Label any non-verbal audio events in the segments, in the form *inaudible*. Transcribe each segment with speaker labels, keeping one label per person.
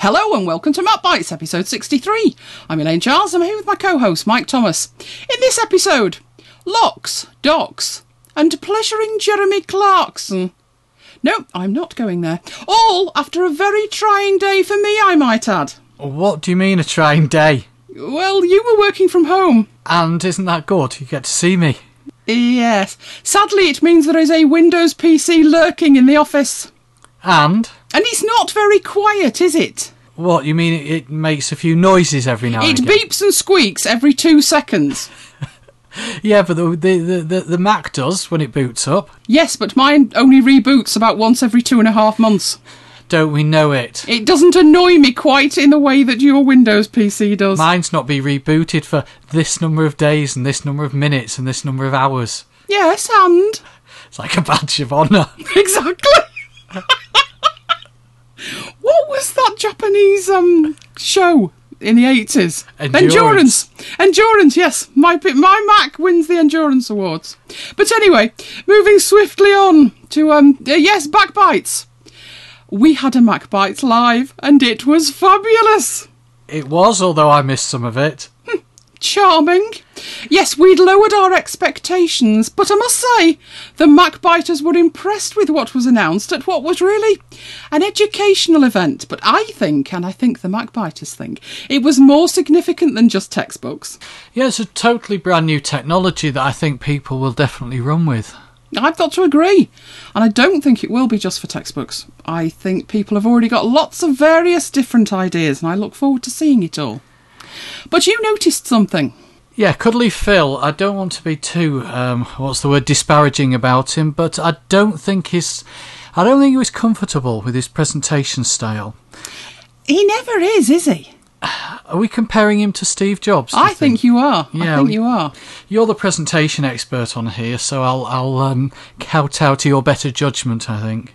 Speaker 1: Hello and welcome to Mac Bites, episode 63. I'm Elaine Charles, I'm here with my co host, Mike Thomas. In this episode, locks, docks, and pleasuring Jeremy Clarkson. No, I'm not going there. All after a very trying day for me, I might add.
Speaker 2: What do you mean a trying day?
Speaker 1: Well, you were working from home.
Speaker 2: And isn't that good? You get to see me.
Speaker 1: Yes. Sadly, it means there is a Windows PC lurking in the office.
Speaker 2: And
Speaker 1: And it's not very quiet, is it?
Speaker 2: what you mean? It, it makes a few noises every now
Speaker 1: It
Speaker 2: and again.
Speaker 1: beeps and squeaks every two seconds. *laughs*
Speaker 2: Yeah, but the, the the the the Mac does when it boots up.
Speaker 1: Yes, but mine only reboots about once every two and a half months.
Speaker 2: Don't we know it?
Speaker 1: It doesn't annoy me quite in the way that your Windows PC does.
Speaker 2: Mine's not be rebooted for this number of days and this number of minutes and this number of hours.
Speaker 1: Yes, and
Speaker 2: It's like a badge of honour. *laughs*
Speaker 1: exactly. *laughs* what was that Japanese um show in the eighties?
Speaker 2: Endurance.
Speaker 1: Endurance. Yes, my my Mac wins the Endurance Awards. But anyway, moving swiftly on to um uh, yes, backbites. We had a Mac Bites live, and it was fabulous.
Speaker 2: It was, although I missed some of it.
Speaker 1: Charming. Yes, we'd lowered our expectations, but I must say, the Macbiters were impressed with what was announced at what was really an educational event. But I think, and I think the Macbiters think, it was more significant than just textbooks.
Speaker 2: Yeah, it's a totally brand new technology that I think people will definitely run with.
Speaker 1: I've got to agree. And I don't think it will be just for textbooks. I think people have already got lots of various different ideas, and I look forward to seeing it all. But you noticed something.
Speaker 2: Yeah, Cuddly Phil, I don't want to be too, um, what's the word, disparaging about him, but I don't think he's, I don't think he was comfortable with his presentation style.
Speaker 1: He never is, is he?
Speaker 2: Are we comparing him to Steve Jobs?
Speaker 1: I think you are. I
Speaker 2: Yeah,
Speaker 1: think you are.
Speaker 2: You're the presentation expert on here, so I'll, I'll um, kowtow to your better judgment, I think.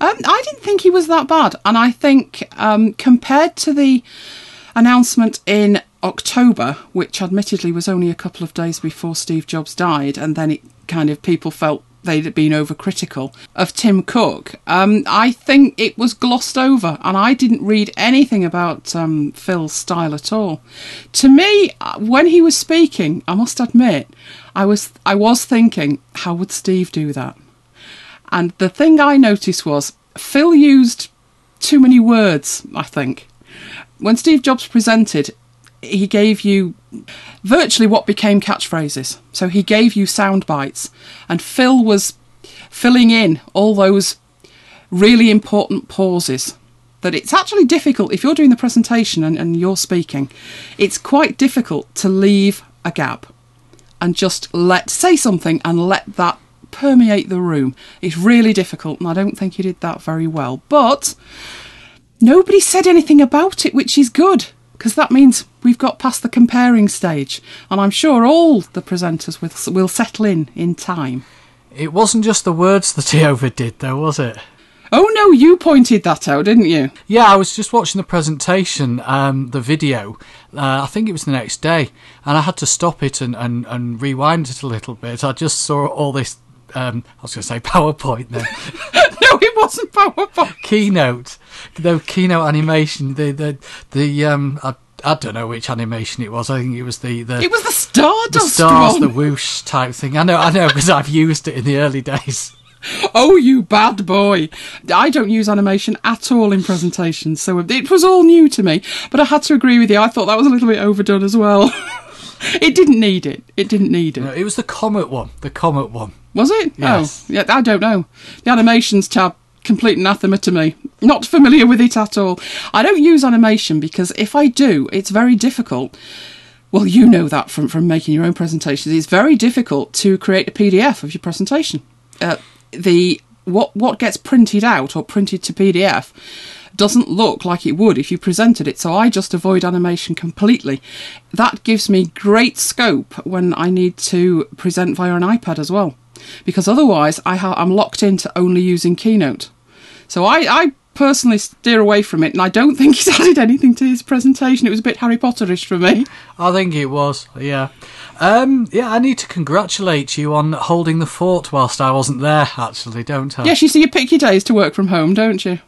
Speaker 1: Um, I didn't think he was that bad, and I think um, compared to the announcement in October, which admittedly was only a couple of days before Steve Jobs died, and then it kind of people felt they'd been overcritical of Tim Cook. Um, I think it was glossed over, and I didn't read anything about um, Phil's style at all. To me, uh, when he was speaking, I must admit, I was I was thinking, how would Steve do that? And the thing I noticed was Phil used too many words, I think. When Steve Jobs presented, he gave you virtually what became catchphrases. So he gave you sound bites, and Phil was filling in all those really important pauses. That it's actually difficult if you're doing the presentation and, and you're speaking, it's quite difficult to leave a gap and just let say something and let that permeate the room. It's really difficult, and I don't think he did that very well. But nobody said anything about it, which is good because that means we've got past the comparing stage, and I'm sure all the presenters will will settle in in time.
Speaker 2: It wasn't just the words that *laughs* he overdid, though, was it?
Speaker 1: Oh no, you pointed that out, didn't you?
Speaker 2: Yeah, I was just watching the presentation, um, the video. Uh, I think it was the next day, and I had to stop it and, and, and rewind it a little bit. I just saw all this. Um, I was going to say *laughs* PowerPoint then. *laughs*
Speaker 1: no, it wasn't PowerPoint.
Speaker 2: keynote, the keynote animation. The the the um. I, I don't know which animation it was. I think it was the the,
Speaker 1: It was the Stardust the
Speaker 2: stars,
Speaker 1: one.
Speaker 2: the whoosh type thing. I know, I know, because I've used it in the early days.
Speaker 1: Oh, you bad boy. I don't use animation at all in presentations, so it was all new to me. But I had to agree with you. I thought that was a little bit overdone as well. *laughs* it didn't need it. It didn't need it.
Speaker 2: It was the comet one. The comet one.
Speaker 1: Was it?
Speaker 2: Yes.
Speaker 1: Oh, yeah, I don't know. The animations tab, complete anathema to me. Not familiar with it at all. I don't use animation because if I do, it's very difficult. Well, you know that from, from making your own presentations. It's very difficult to create a PDF of your presentation. Uh, the what what gets printed out or printed to PDF doesn't look like it would if you presented it. So I just avoid animation completely. That gives me great scope when I need to present via an iPad as well, because otherwise I ha- I'm locked into only using Keynote. So I, I personally steer away from it, and I don't think *laughs* he's added anything to his presentation. It was a bit Harry Potterish for me.
Speaker 2: I think it was, yeah. Um, yeah, I need to congratulate you on holding the fort whilst I wasn't there, actually, don't I?
Speaker 1: Yes, you see, you pick your days to work from home, don't you?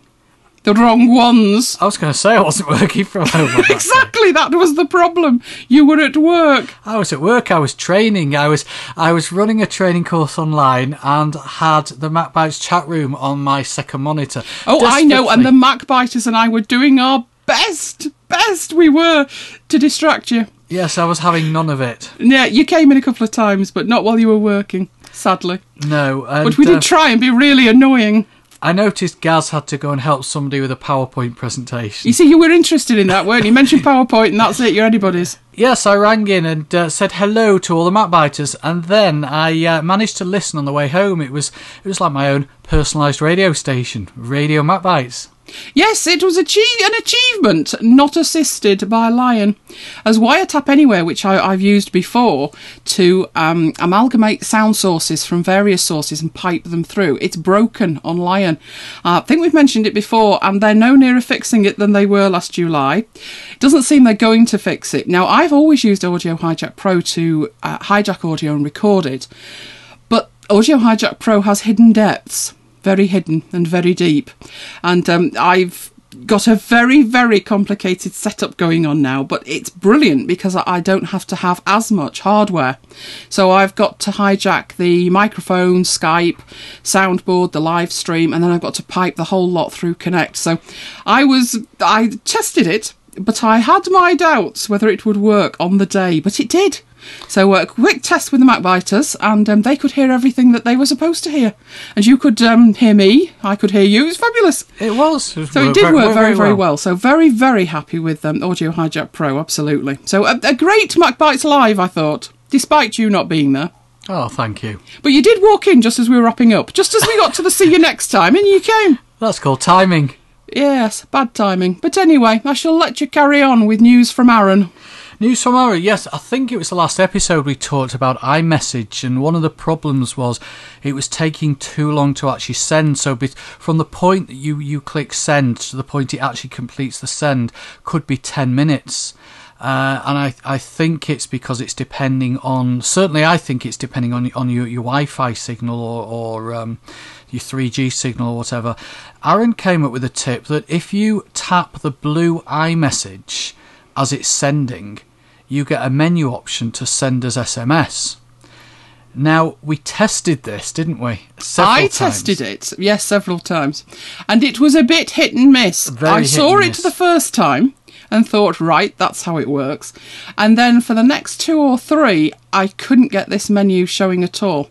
Speaker 1: The wrong ones.
Speaker 2: I was going to say I wasn't working from home. *laughs*
Speaker 1: Exactly, that was the problem. You were at work.
Speaker 2: I was at work. I was training. I was I was running a training course online and had the MacBites chat room on my second monitor.
Speaker 1: Oh, I know, and the
Speaker 2: Desperately-
Speaker 1: Mac biters and I were doing our best, best we were to distract you.
Speaker 2: yes, I was having none of it.
Speaker 1: Yeah, you came in a couple of times, but not while you were working, sadly.
Speaker 2: No, and,
Speaker 1: But we
Speaker 2: uh,
Speaker 1: did try and be really annoying.
Speaker 2: I noticed Gaz had to go and help somebody with a PowerPoint presentation.
Speaker 1: You see, you were interested in that, weren't you? You mentioned PowerPoint, and that's it. You're anybody's.
Speaker 2: Yes, I rang in and uh, said hello to all the MacBiters, and then I uh, managed to listen on the way home. It was it was like my own personalised radio station, Radio MacBites.
Speaker 1: Yes, it was an achievement, not assisted by Lion. As Wiretap Anywhere, which I, I've used before, to um, amalgamate sound sources from various sources and pipe them through, it's broken on Lion. Uh, I think we've mentioned it before, and they're no nearer fixing it than they were last July. It doesn't seem they're going to fix it. Now, I've always used Audio Hijack Pro to uh, hijack audio and record it, but Audio Hijack Pro has hidden depths, very hidden and very deep. And um, I've got a very, very complicated setup going on now, but it's brilliant because I don't have to have as much hardware. So I've got to hijack the microphone, Skype, soundboard, the live stream, and then I've got to pipe the whole lot through Connect. So I was, I tested it, but I had my doubts whether it would work on the day, but it did. So a quick test with the MacBiters, and um, they could hear everything that they were supposed to hear, and you could um, hear me. I could hear you. It was fabulous.
Speaker 2: It was.
Speaker 1: So it did work very, very well. So very, very happy with um, Audio Hijack Pro. Absolutely. So a, a great MacBites live, I thought, despite you not being there.
Speaker 2: Oh, thank you.
Speaker 1: But you did walk in just as we were wrapping up, just as we got to the see you next time, and you came.
Speaker 2: That's called timing.
Speaker 1: Yes, bad timing. But anyway, I shall let you carry on with news from Aaron.
Speaker 2: News from Aaron, yes, I think it was the last episode we talked about iMessage, and one of the problems was it was taking too long to actually send. So, from the point that you, you click send to the point it actually completes the send could be 10 minutes. Uh, and I, I think it's because it's depending on certainly I think it's depending on on your, your Wi-Fi signal or, or um, your 3G signal or whatever. Aaron came up with a tip that if you tap the blue iMessage as it's sending, you get a menu option to send us SMS. Now we tested this, didn't we? Several
Speaker 1: I
Speaker 2: times.
Speaker 1: tested it, yes, several times, and it was a bit hit and miss.
Speaker 2: Very
Speaker 1: I saw it
Speaker 2: miss.
Speaker 1: the first time and thought, right, that's how it works. And then for the next two or three, I couldn't get this menu showing at all.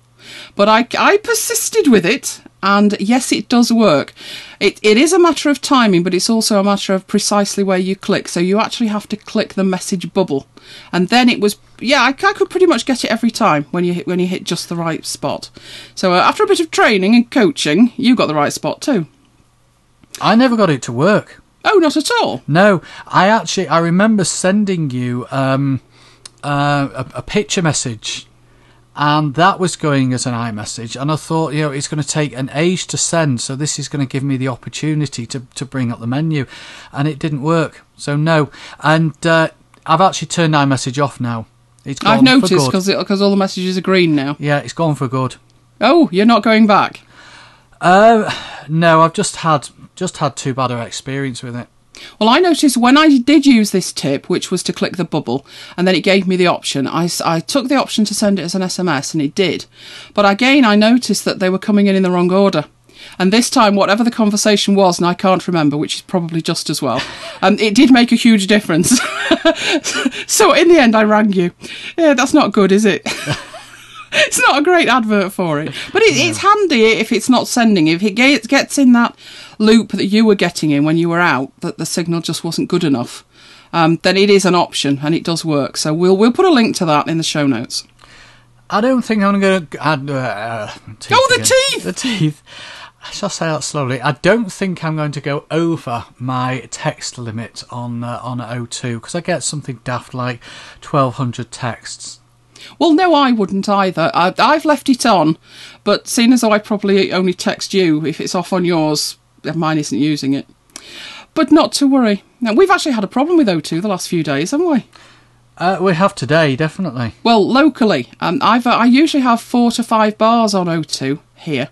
Speaker 1: But I, I persisted with it, and yes, it does work. It, it is a matter of timing, but it's also a matter of precisely where you click. So you actually have to click the message bubble, and then it was yeah, I, I could pretty much get it every time when you hit when you hit just the right spot. So uh, after a bit of training and coaching, you got the right spot too.
Speaker 2: I never got it to work.
Speaker 1: Oh, not at all.
Speaker 2: No, I actually I remember sending you um, uh, a, a picture message, and that was going as an iMessage, and I thought you know it's going to take an age to send, so this is going to give me the opportunity to to bring up the menu, and it didn't work. So no, and uh, I've actually turned iMessage off now. It's gone
Speaker 1: I've noticed because all the messages are green now.
Speaker 2: yeah, it's gone for good.
Speaker 1: Oh, you're not going back.
Speaker 2: Uh, no, I've just had just had too bad an experience with it.
Speaker 1: Well, I noticed when I did use this tip, which was to click the bubble, and then it gave me the option. I, I took the option to send it as an SMS, and it did. But again, I noticed that they were coming in in the wrong order. And this time, whatever the conversation was, and I can't remember, which is probably just as well, *laughs* um, it did make a huge difference. *laughs* so in the end, I rang you. Yeah, that's not good, is it? *laughs* it's not a great advert for it, but it, it's handy if it's not sending. If it gets gets in that loop that you were getting in when you were out, that the signal just wasn't good enough, um, then it is an option and it does work. So we'll we'll put a link to that in the show notes.
Speaker 2: I don't think I'm going to add. Uh, teeth
Speaker 1: Oh, the
Speaker 2: again.
Speaker 1: teeth!
Speaker 2: The teeth. I shall say that slowly. I don't think I'm going to go over my text limit on uh, on O2 because I get something daft like 1,200 texts.
Speaker 1: Well, no, I wouldn't either. I, I've left it on, but seeing as I probably only text you, if it's off on yours, mine isn't using it. But not to worry. Now, we've actually had a problem with O2 the last few days, haven't we?
Speaker 2: Uh, we have today, definitely.
Speaker 1: Well, locally, um, I've uh, I usually have four to five bars on O2 here.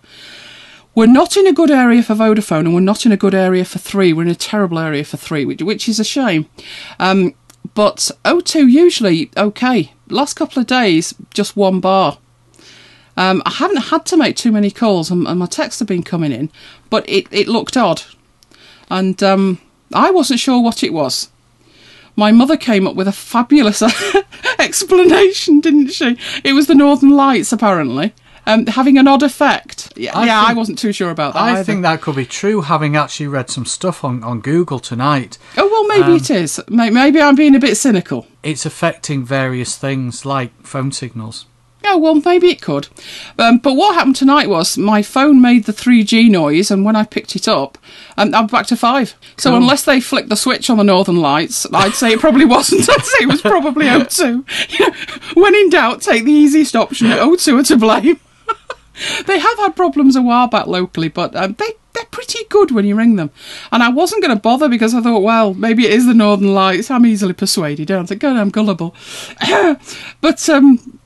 Speaker 1: We're not in a good area for Vodafone, and we're not in a good area for three. We're in a terrible area for three, which, which is a shame. Um, but O2 usually okay. Last couple of days, just one bar. Um, I haven't had to make too many calls, and, and my texts have been coming in, but it, it looked odd, and um, I wasn't sure what it was. My mother came up with a fabulous *laughs* explanation, didn't she? It was the Northern Lights, apparently. Um, having an odd effect. Yeah,
Speaker 2: I
Speaker 1: yeah, I wasn't too sure about that.
Speaker 2: I
Speaker 1: either.
Speaker 2: think that could be true, having actually read some stuff on, on Google tonight.
Speaker 1: Oh well, maybe
Speaker 2: Um,
Speaker 1: it is. Maybe I'm being a bit cynical.
Speaker 2: It's affecting various things like phone signals.
Speaker 1: Oh well, maybe it could. Um, but what happened tonight was my phone made the 3G noise, and when I picked it up, um, I'm back to five. So
Speaker 2: Cool.
Speaker 1: unless they flicked the switch on the Northern Lights, I'd say it probably *laughs* wasn't. I'd say it was probably O2. You know, when in doubt, take the easiest option. O2 are to blame. *laughs* they have had problems a while back locally, but um, they they're pretty good when you ring them. And I wasn't going to bother because I thought, well, maybe it is the Northern Lights. I'm easily persuaded. I think, God, I'm gullible. *coughs* but um,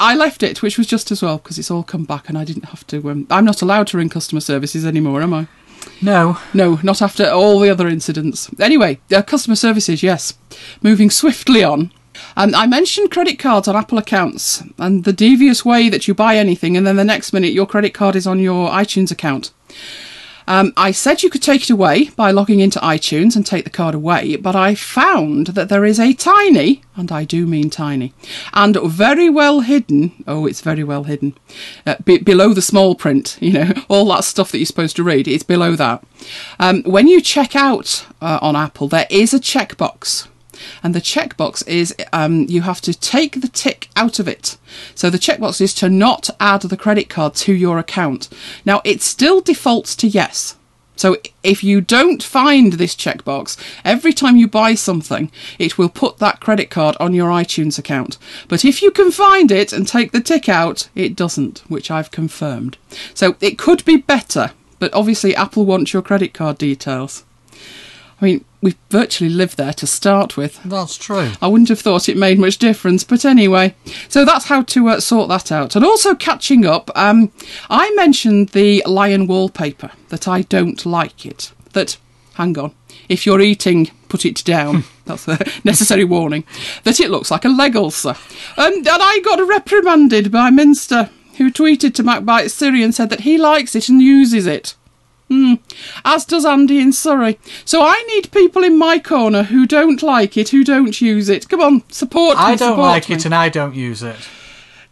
Speaker 1: I left it, which was just as well because it's all come back and I didn't have to. Um, I'm not allowed to ring customer services anymore, am I?
Speaker 2: No,
Speaker 1: No, not after all the other incidents. Anyway, uh, customer services, yes. Moving swiftly on. Um, I mentioned credit cards on Apple accounts and the devious way that you buy anything and then the next minute your credit card is on your iTunes account. Um, I said you could take it away by logging into iTunes and take the card away, but I found that there is a tiny, and I do mean tiny, and very well hidden, oh, it's very well hidden, uh, be- below the small print, you know, *laughs* all that stuff that you're supposed to read, it's below that. Um, when you check out uh, on Apple, there is a checkbox. And the checkbox is um, you have to take the tick out of it. So the checkbox is to not add the credit card to your account. Now it still defaults to yes. So if you don't find this checkbox, every time you buy something, it will put that credit card on your iTunes account. But if you can find it and take the tick out, it doesn't, which I've confirmed. So it could be better, but obviously Apple wants your credit card details. I mean, we virtually lived there to start with.
Speaker 2: that's true.
Speaker 1: I wouldn't have thought it made much difference, but anyway. So that's how to uh, sort that out. And also catching up, um, I mentioned the lion wallpaper, that I don't like it. That, hang on, if you're eating, put it down. *laughs* That's a necessary warning. That it looks like a leg ulcer. And, and I got reprimanded by Minster, who tweeted to MacBite Siri and said that he likes it and uses it. Hmm. As does Andy in Surrey. So I need people in my corner who don't like it, who don't use it. Come on, support me.
Speaker 2: I don't
Speaker 1: support
Speaker 2: like
Speaker 1: me.
Speaker 2: it and I don't use it.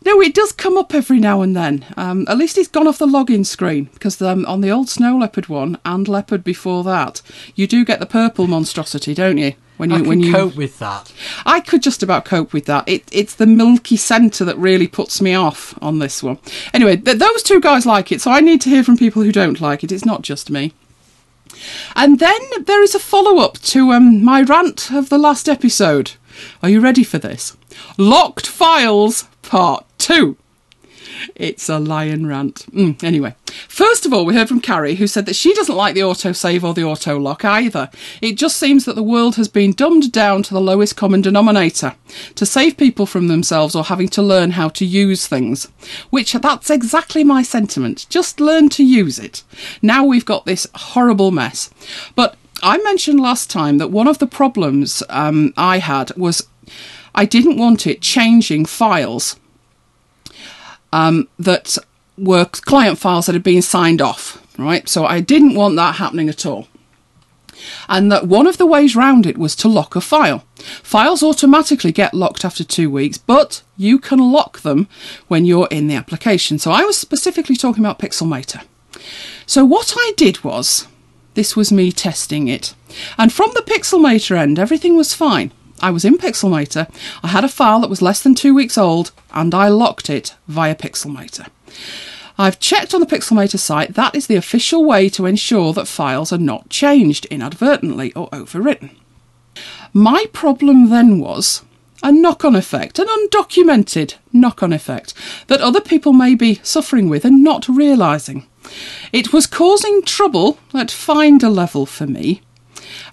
Speaker 1: No, it does come up every now and then. Um, at least it's gone off the login screen because um, on the old Snow Leopard one and Leopard before that, you do get the purple monstrosity, don't you? When you when you
Speaker 2: cope with that.
Speaker 1: I could just about cope with that. It, it's the milky centre that really puts me off on this one. Anyway, th- those two guys like it, so I need to hear from people who don't like it. It's not just me. And then there is a follow up to um, my rant of the last episode. Are you ready for this? Locked Files Part 2. It's a lion rant. Mm, anyway, first of all, we heard from Carrie, who said that she doesn't like the autosave or the auto lock either. It just seems that the world has been dumbed down to the lowest common denominator to save people from themselves or having to learn how to use things. Which that's exactly my sentiment. Just learn to use it. Now we've got this horrible mess. But I mentioned last time that one of the problems um, I had was I didn't want it changing files um, that were client files that had been signed off, right? So I didn't want that happening at all. And that one of the ways round it was to lock a file. Files automatically get locked after two weeks, but you can lock them when you're in the application. So I was specifically talking about Pixelmator. So what I did was, this was me testing it, and from the Pixelmator end, everything was fine. I was in Pixelmator, I had a file that was less than two weeks old, and I locked it via Pixelmator. I've checked on the Pixelmator site, that is the official way to ensure that files are not changed inadvertently or overwritten. My problem then was a knock on effect, an undocumented knock on effect that other people may be suffering with and not realising. It was causing trouble at Finder level for me.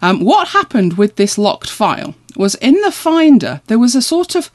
Speaker 1: Um, what happened with this locked file was in the Finder there was a sort of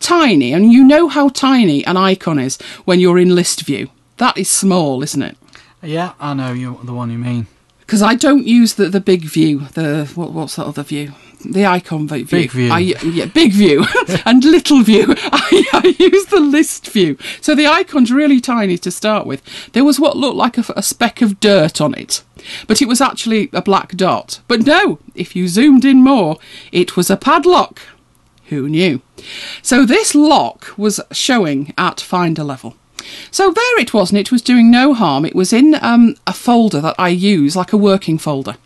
Speaker 1: tiny, and you know how tiny an icon is when you're in list view. That is small, isn't it?
Speaker 2: Yeah, I know you the one you mean.
Speaker 1: because I don't use the, the big view. The what, what's that other view? The icon view.
Speaker 2: Big view.
Speaker 1: I, yeah, big view *laughs* and little view. *laughs* I, I use the list view. So the icon's really tiny to start with. There was what looked like a, a speck of dirt on it, but it was actually a black dot. But no, if you zoomed in more, it was a padlock. Who knew? So this lock was showing at finder level. So there it was, and it was doing no harm. It was in um, a folder that I use, like a working folder.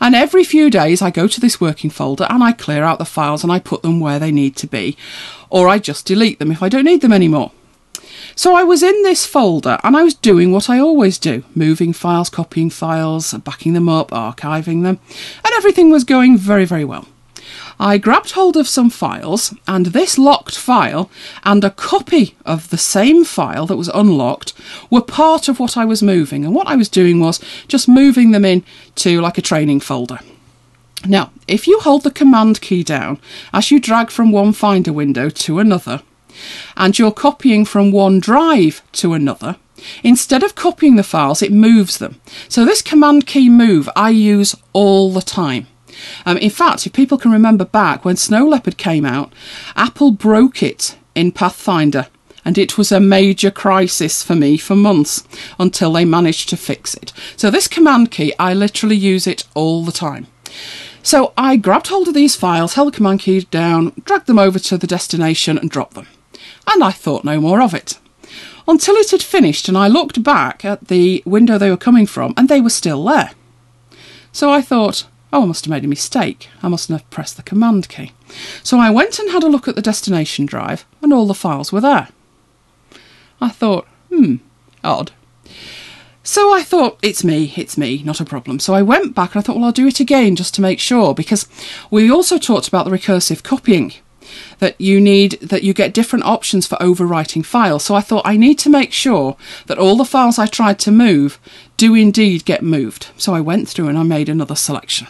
Speaker 1: And every few days, I go to this working folder and I clear out the files and I put them where they need to be, or I just delete them if I don't need them anymore. So I was in this folder and I was doing what I always do moving files, copying files, backing them up, archiving them, and everything was going very, very well. I grabbed hold of some files, and this locked file and a copy of the same file that was unlocked were part of what I was moving. And what I was doing was just moving them in to like a training folder. Now, if you hold the command key down as you drag from one Finder window to another, and you're copying from one drive to another, instead of copying the files, it moves them. So, this command key move I use all the time. Um, in fact, if people can remember back when Snow Leopard came out, Apple broke it in Path Finder. And it was a major crisis for me for months until they managed to fix it. So, this command key, I literally use it all the time. So, I grabbed hold of these files, held the command key down, dragged them over to the destination, and dropped them. And I thought no more of it. Until it had finished, and I looked back at the window they were coming from, and they were still there. So I thought, Oh, I must have made a mistake. I mustn't have pressed the command key. So I went and had a look at the destination drive, and all the files were there. I thought, hmm, odd. So I thought, it's me, it's me, not a problem. So I went back and I thought, well, I'll do it again just to make sure, because we also talked about the recursive copying that you need that you get different options for overwriting files. So I thought I need to make sure that all the files I tried to move do indeed get moved. So I went through and I made another selection.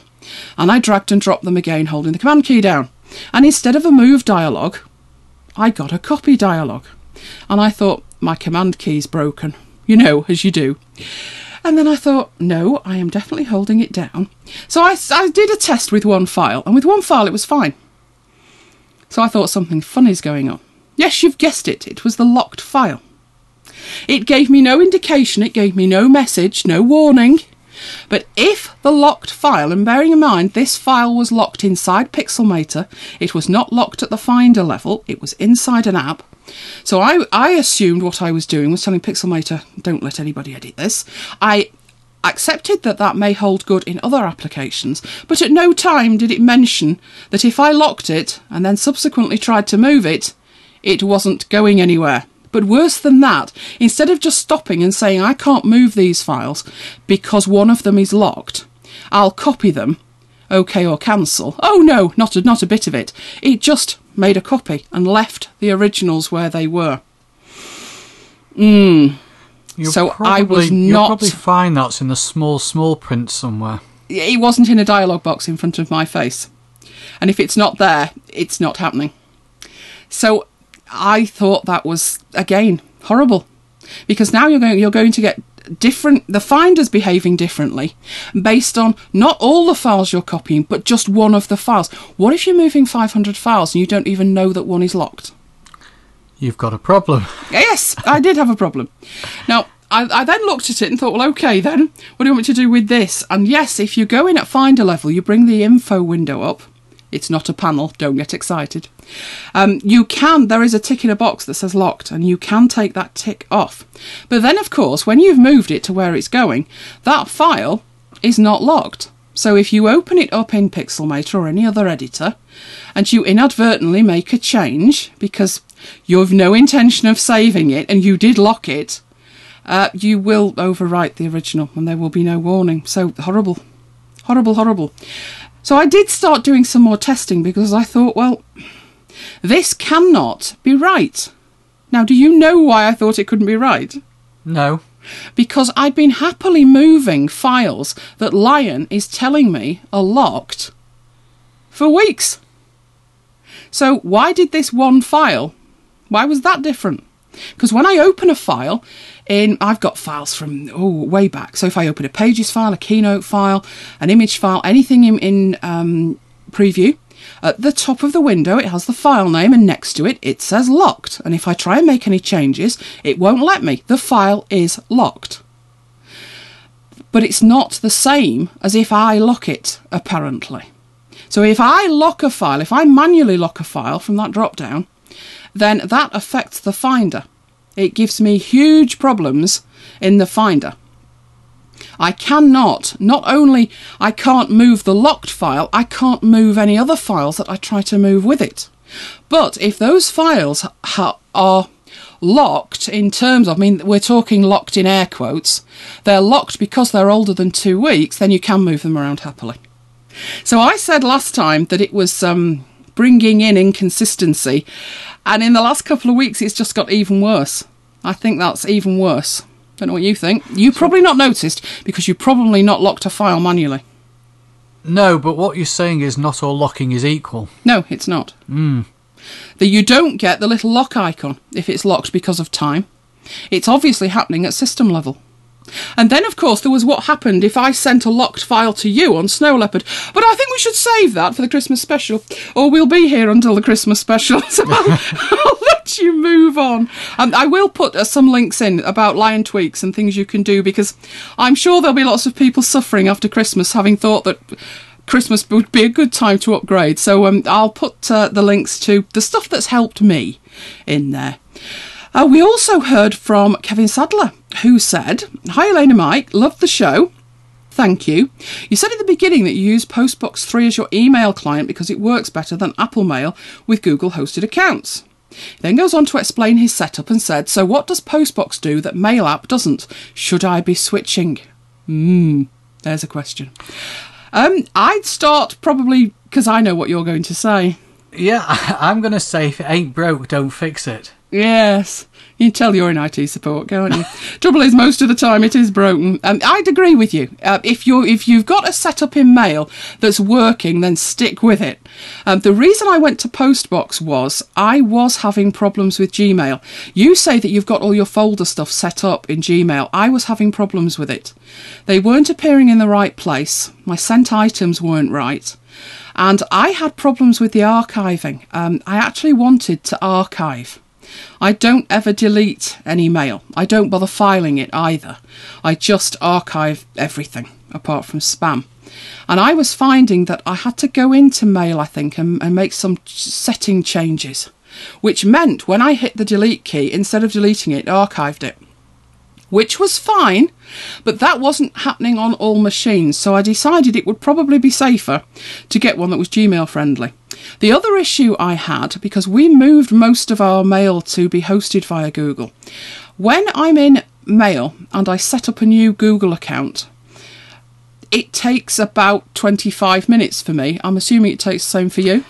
Speaker 1: And I dragged and dropped them again holding the command key down. And instead of a move dialog, I got a copy dialog. And I thought my command key's broken. You know, as you do. And then I thought, no, I am definitely holding it down. So I, I did a test with one file, and with one file it was fine. So I thought something funny's going on. Yes, you've guessed it, it was the locked file. It gave me no indication, it gave me no message, no warning. But if the locked file, and bearing in mind this file was locked inside Pixelmator, it was not locked at the Finder level, it was inside an app. So I, I assumed what I was doing was telling Pixelmator, don't let anybody edit this. I accepted that that may hold good in other applications, but at no time did it mention that if I locked it and then subsequently tried to move it, it wasn't going anywhere. But worse than that, instead of just stopping and saying, I can't move these files because one of them is locked, I'll copy them, OK or cancel. Oh no, not a, not a bit of it. It just made a copy and left the originals where they were. Mm.
Speaker 2: You'll
Speaker 1: So
Speaker 2: probably,
Speaker 1: I was not.
Speaker 2: You'll probably find that's in the small, small print somewhere.
Speaker 1: It wasn't in a dialogue box in front of my face. And if it's not there, it's not happening. So I thought that was again horrible. Because now you're going you're going to get different the finder's behaving differently based on not all the files you're copying, but just one of the files. What if you're moving 500 files and you don't even know that one is locked?
Speaker 2: You've got a problem.
Speaker 1: Yes, I did have a problem. Now, I, I then looked at it and thought, well, okay, then, what do you want me to do with this? And yes, if you go in at Finder level, you bring the info window up. It's not a panel, don't get excited. Um, you can, there is a tick in a box that says locked, and you can take that tick off. But then, of course, when you've moved it to where it's going, that file is not locked. So if you open it up in Pixelmator or any other editor, and you inadvertently make a change because you've no intention of saving it and you did lock it, uh, you will overwrite the original and there will be no warning. So horrible, horrible, horrible. So I did start doing some more testing because I thought, well, this cannot be right. Now, do you know why I thought it couldn't be right?
Speaker 2: No.
Speaker 1: because I'd been happily moving files that Lion is telling me are locked for weeks. So why did this one file? Why was that different? Because when I open a file, in I've got files from oh way back. So if I open a Pages file, a Keynote file, an image file, anything in, in um, Preview, at the top of the window it has the file name, and next to it it says locked. And if I try and make any changes, it won't let me. The file is locked. But it's not the same as if I lock it, apparently. So if I lock a file, if I manually lock a file from that drop down, then that affects the Finder. It gives me huge problems in the Finder. I cannot, not only I can't move the locked file, I can't move any other files that I try to move with it. But if those files are locked in terms of, I mean, we're talking locked in air quotes, they're locked because they're older than two weeks, then you can move them around happily. So I said last time that it was um, bringing in inconsistency, and in the last couple of weeks, it's just got even worse. I think that's even worse. Don't know what you think. You probably not noticed because you probably not locked a file manually.
Speaker 2: No, but what you're saying is not all locking is equal.
Speaker 1: No, it's not.
Speaker 2: Mm.
Speaker 1: That you don't get the little lock icon if it's locked because of time. It's obviously happening at system level. And then, of course, there was what happened if I sent a locked file to you on Snow Leopard. But I think we should save that for the Christmas special, or we'll be here until the Christmas special. *laughs* So I'll, I'll let you move on. And I will put uh, some links in about lion tweaks and things you can do because I'm sure there'll be lots of people suffering after Christmas having thought that. Christmas would be a good time to upgrade, so um, I'll put uh, the links to the stuff that's helped me in there. Uh, we also heard from Kevin Sadler, who said, Hi, and Mike, love the show. Thank you. You said at the beginning that you use Postbox 3 as your email client because it works better than Apple Mail with Google hosted accounts. He then goes on to explain his setup and said, So what does Postbox do that Mail app doesn't? Should I be switching? Hmm, there's a question. Um, I'd start probably because I know what you're going to say.
Speaker 2: Yeah, *laughs* I'm going to say if it ain't broke, don't fix it.
Speaker 1: Yes. You tell you're in IT support, can't you? *laughs* Trouble is, most of the time it is broken. Um, I'd agree with you. Uh, if you if you've got a setup in Mail that's working, then stick with it. Um, the reason I went to Postbox was I was having problems with Gmail. You say that you've got all your folder stuff set up in Gmail. I was having problems with it. They weren't appearing in the right place. My sent items weren't right. And I had problems with the archiving. Um, I actually wanted to archive. I don't ever delete any mail. I don't bother filing it either. I just archive everything apart from spam. And I was finding that I had to go into mail, I think, and, and make some setting changes, which meant when I hit the delete key, instead of deleting it, it archived it which was fine, but that wasn't happening on all machines, so I decided it would probably be safer to get one that was Gmail friendly. The other issue I had, because we moved most of our mail to be hosted via Google, when I'm in Mail and I set up a new Google account, it takes about 25 minutes for me. I'm assuming it takes the same for you.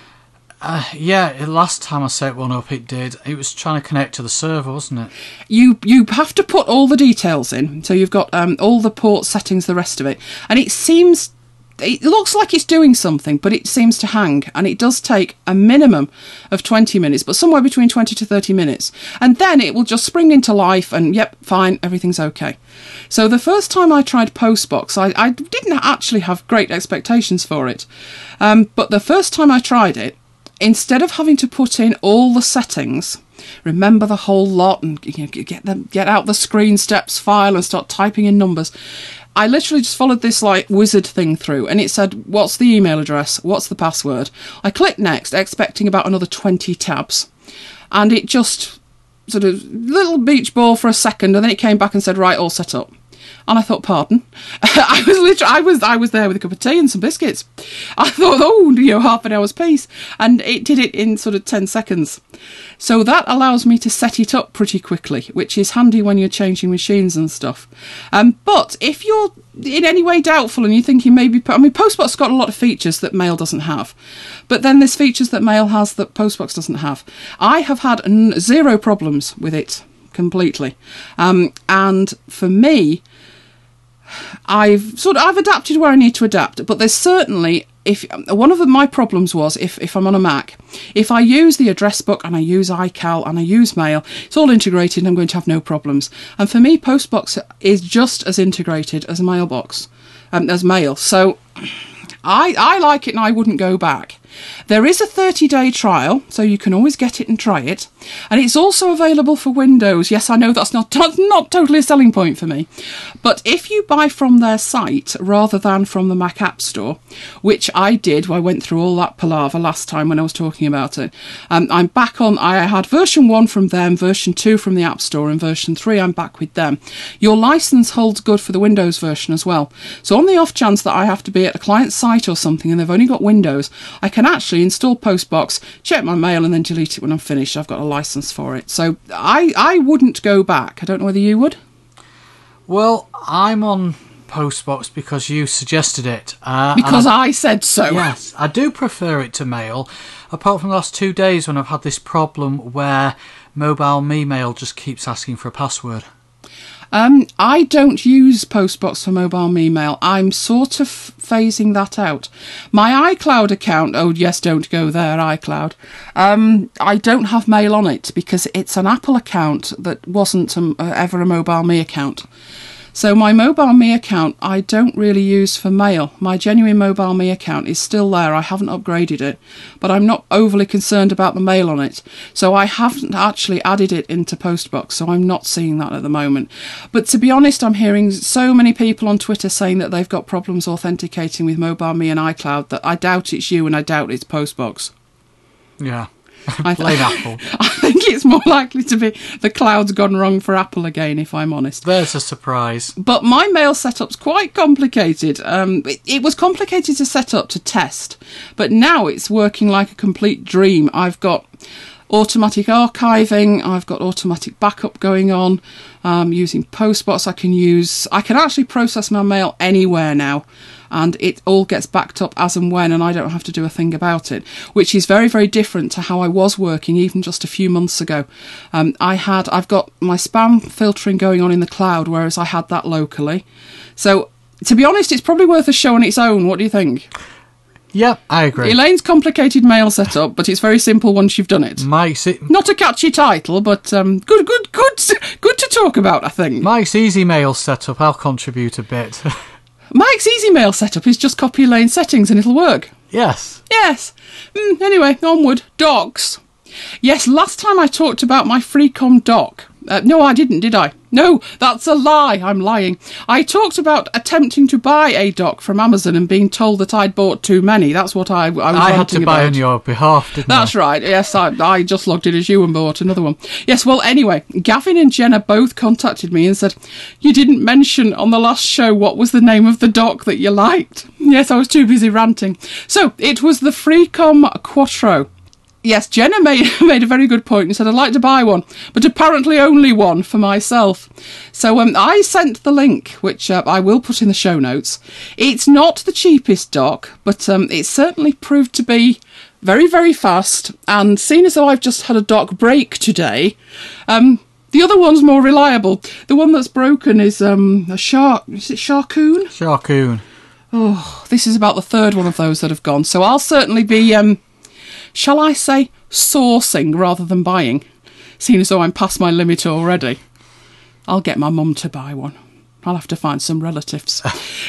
Speaker 2: Uh, yeah, last time I set one up, it did. It was trying to connect to the server, wasn't it?
Speaker 1: You you have to put all the details in, so you've got um, all the port settings, the rest of it, and it seems it looks like it's doing something, but it seems to hang, and it does take a minimum of 20 minutes, but somewhere between 20 to 30 minutes. And then it will just spring into life, and yep, fine, everything's okay. So the first time I tried Postbox, I, I didn't actually have great expectations for it. Um, but the first time I tried it, instead of having to put in all the settings, remember the whole lot and you know, get them get out the screen steps file and start typing in numbers. I literally just followed this like wizard thing through and it said, What's the email address? What's the password? I clicked next, expecting about another 20 tabs. And it just sort of little beach ball for a second and then it came back and said, Right, all set up. And I thought, pardon. *laughs* I was literally, I was, I was there with a cup of tea and some biscuits. *laughs* I thought, oh, you know, half an hour's peace, and it did it in sort of ten seconds. So that allows me to set it up pretty quickly, which is handy when you're changing machines and stuff. Um, but if you're in any way doubtful and you're thinking maybe, I mean, Postbox got a lot of features that Mail doesn't have, but then there's features that Mail has that Postbox doesn't have. I have had zero problems with it completely, um, and for me I've sort of I've adapted where I need to adapt, but there's certainly if one of my problems was if, if I'm on a Mac, if I use the address book and I use iCal and I use Mail, it's all integrated and I'm going to have no problems. And for me, Postbox is just as integrated as Mailbox, um, as Mail. So I, I like it and I wouldn't go back. There is a 30 day trial, so you can always get it and try it. And it's also available for Windows. Yes, I know that's not, *laughs* not totally a selling point for me. But if you buy from their site rather than from the Mac App Store, which I did, I went through all that palaver last time when I was talking about it. Um, I'm back on, I had version 1 from them, version 2 from the App Store, and version 3 I'm back with them. Your license holds good for the Windows version as well. So on the off chance that I have to be at a client site or something and they've only got Windows, I can actually install Postbox, check my mail, and then delete it when I'm finished. I've got a license for it. So I, I wouldn't go back. I don't know whether you would.
Speaker 2: Well, I'm on Postbox because you suggested it. Uh,
Speaker 1: because I, I, said so.
Speaker 2: Yes, I do prefer it to mail, apart from the last two days when I've had this problem where MobileMe Mail just keeps asking for a password.
Speaker 1: Um, I don't use Postbox for MobileMe mail. I'm sort of phasing that out. My iCloud account, oh yes, don't go there, iCloud. Um, I don't have mail on it because it's an Apple account that wasn't a, uh, ever a MobileMe account. So my MobileMe account I don't really use for mail. My genuine MobileMe account is still there. I haven't upgraded it, but I'm not overly concerned about the mail on it. So I haven't actually added it into Postbox, so I'm not seeing that at the moment. But to be honest, I'm hearing so many people on Twitter saying that they've got problems authenticating with MobileMe and iCloud that I doubt it's you and I doubt it's Postbox.
Speaker 2: Yeah. I Blame *laughs* Apple.
Speaker 1: I think it's more likely to be the cloud's gone wrong for Apple again, if I'm honest.
Speaker 2: There's a surprise.
Speaker 1: But my mail setup's quite complicated. Um, it, it was complicated to set up to test, but now it's working like a complete dream. I've got automatic archiving. I've got automatic backup going on. Um, using Postbox, I can use. I can actually process my mail anywhere now and it all gets backed up as and when, and I don't have to do a thing about it, which is very, very different to how I was working even just a few months ago. Um, I had, I've got my spam filtering going on in the cloud, whereas I had that locally. So, to be honest, it's probably worth a show on its own. What do you think?
Speaker 2: Yep, I agree.
Speaker 1: Elaine's complicated mail setup, but it's very simple once you've done it.
Speaker 2: Mike's it,
Speaker 1: not a catchy title, but um, good, good, good, good to talk about. I think
Speaker 2: Mike's easy mail setup. I'll contribute a bit. *laughs*
Speaker 1: Mike's easy mail setup is just copy Lane settings and it'll work.
Speaker 2: Yes.
Speaker 1: Yes. Mm, anyway, onward. Docks. Yes, last time I talked about my Freecom dock. Uh, no, I didn't, did I? No, that's a lie. I'm lying. I talked about attempting to buy a dock from Amazon and being told that I'd bought too many. That's what I, I was
Speaker 2: I had to buy
Speaker 1: about.
Speaker 2: on your behalf, didn't I?
Speaker 1: That's
Speaker 2: I?
Speaker 1: right. Yes, I, I just logged in as you and bought another one. Yes, well, anyway, Gavin and Jenna both contacted me and said, You didn't mention on the last show what was the name of the dock that you liked. *laughs* Yes, I was too busy ranting. So, it was the Freecom Quattro yes, Jenna made *laughs* made a very good point and said I'd like to buy one, but apparently only one for myself. So um, I sent the link, which uh, I will put in the show notes. It's not the cheapest dock, but um, it certainly proved to be very very fast. And seeing as though I've just had a dock break today, um, the other one's more reliable. The one that's broken is um, a shark. Is it Sharkoon?
Speaker 2: Sharkoon.
Speaker 1: Oh, this is about the third one of those that have gone. So I'll certainly be um, shall I say, sourcing rather than buying, seeing as though I'm past my limit already. I'll get my mum to buy one. I'll have to find some relatives.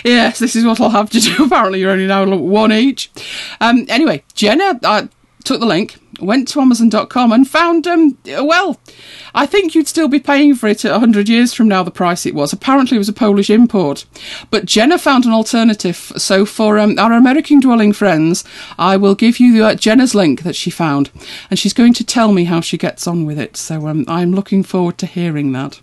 Speaker 1: yes, this is what I'll have to do. *laughs* Apparently, you're only now one each. Um, anyway, Jenna uh, took the link, went to Amazon.com, and found, um, well, I think you'd still be paying for it 100 years from now, the price it was. Apparently, it was a Polish import. But Jenna found an alternative. So, for um, our American dwelling friends, I will give you uh, Jenna's link that she found. And she's going to tell me how she gets on with it. So, um, I'm looking forward to hearing that.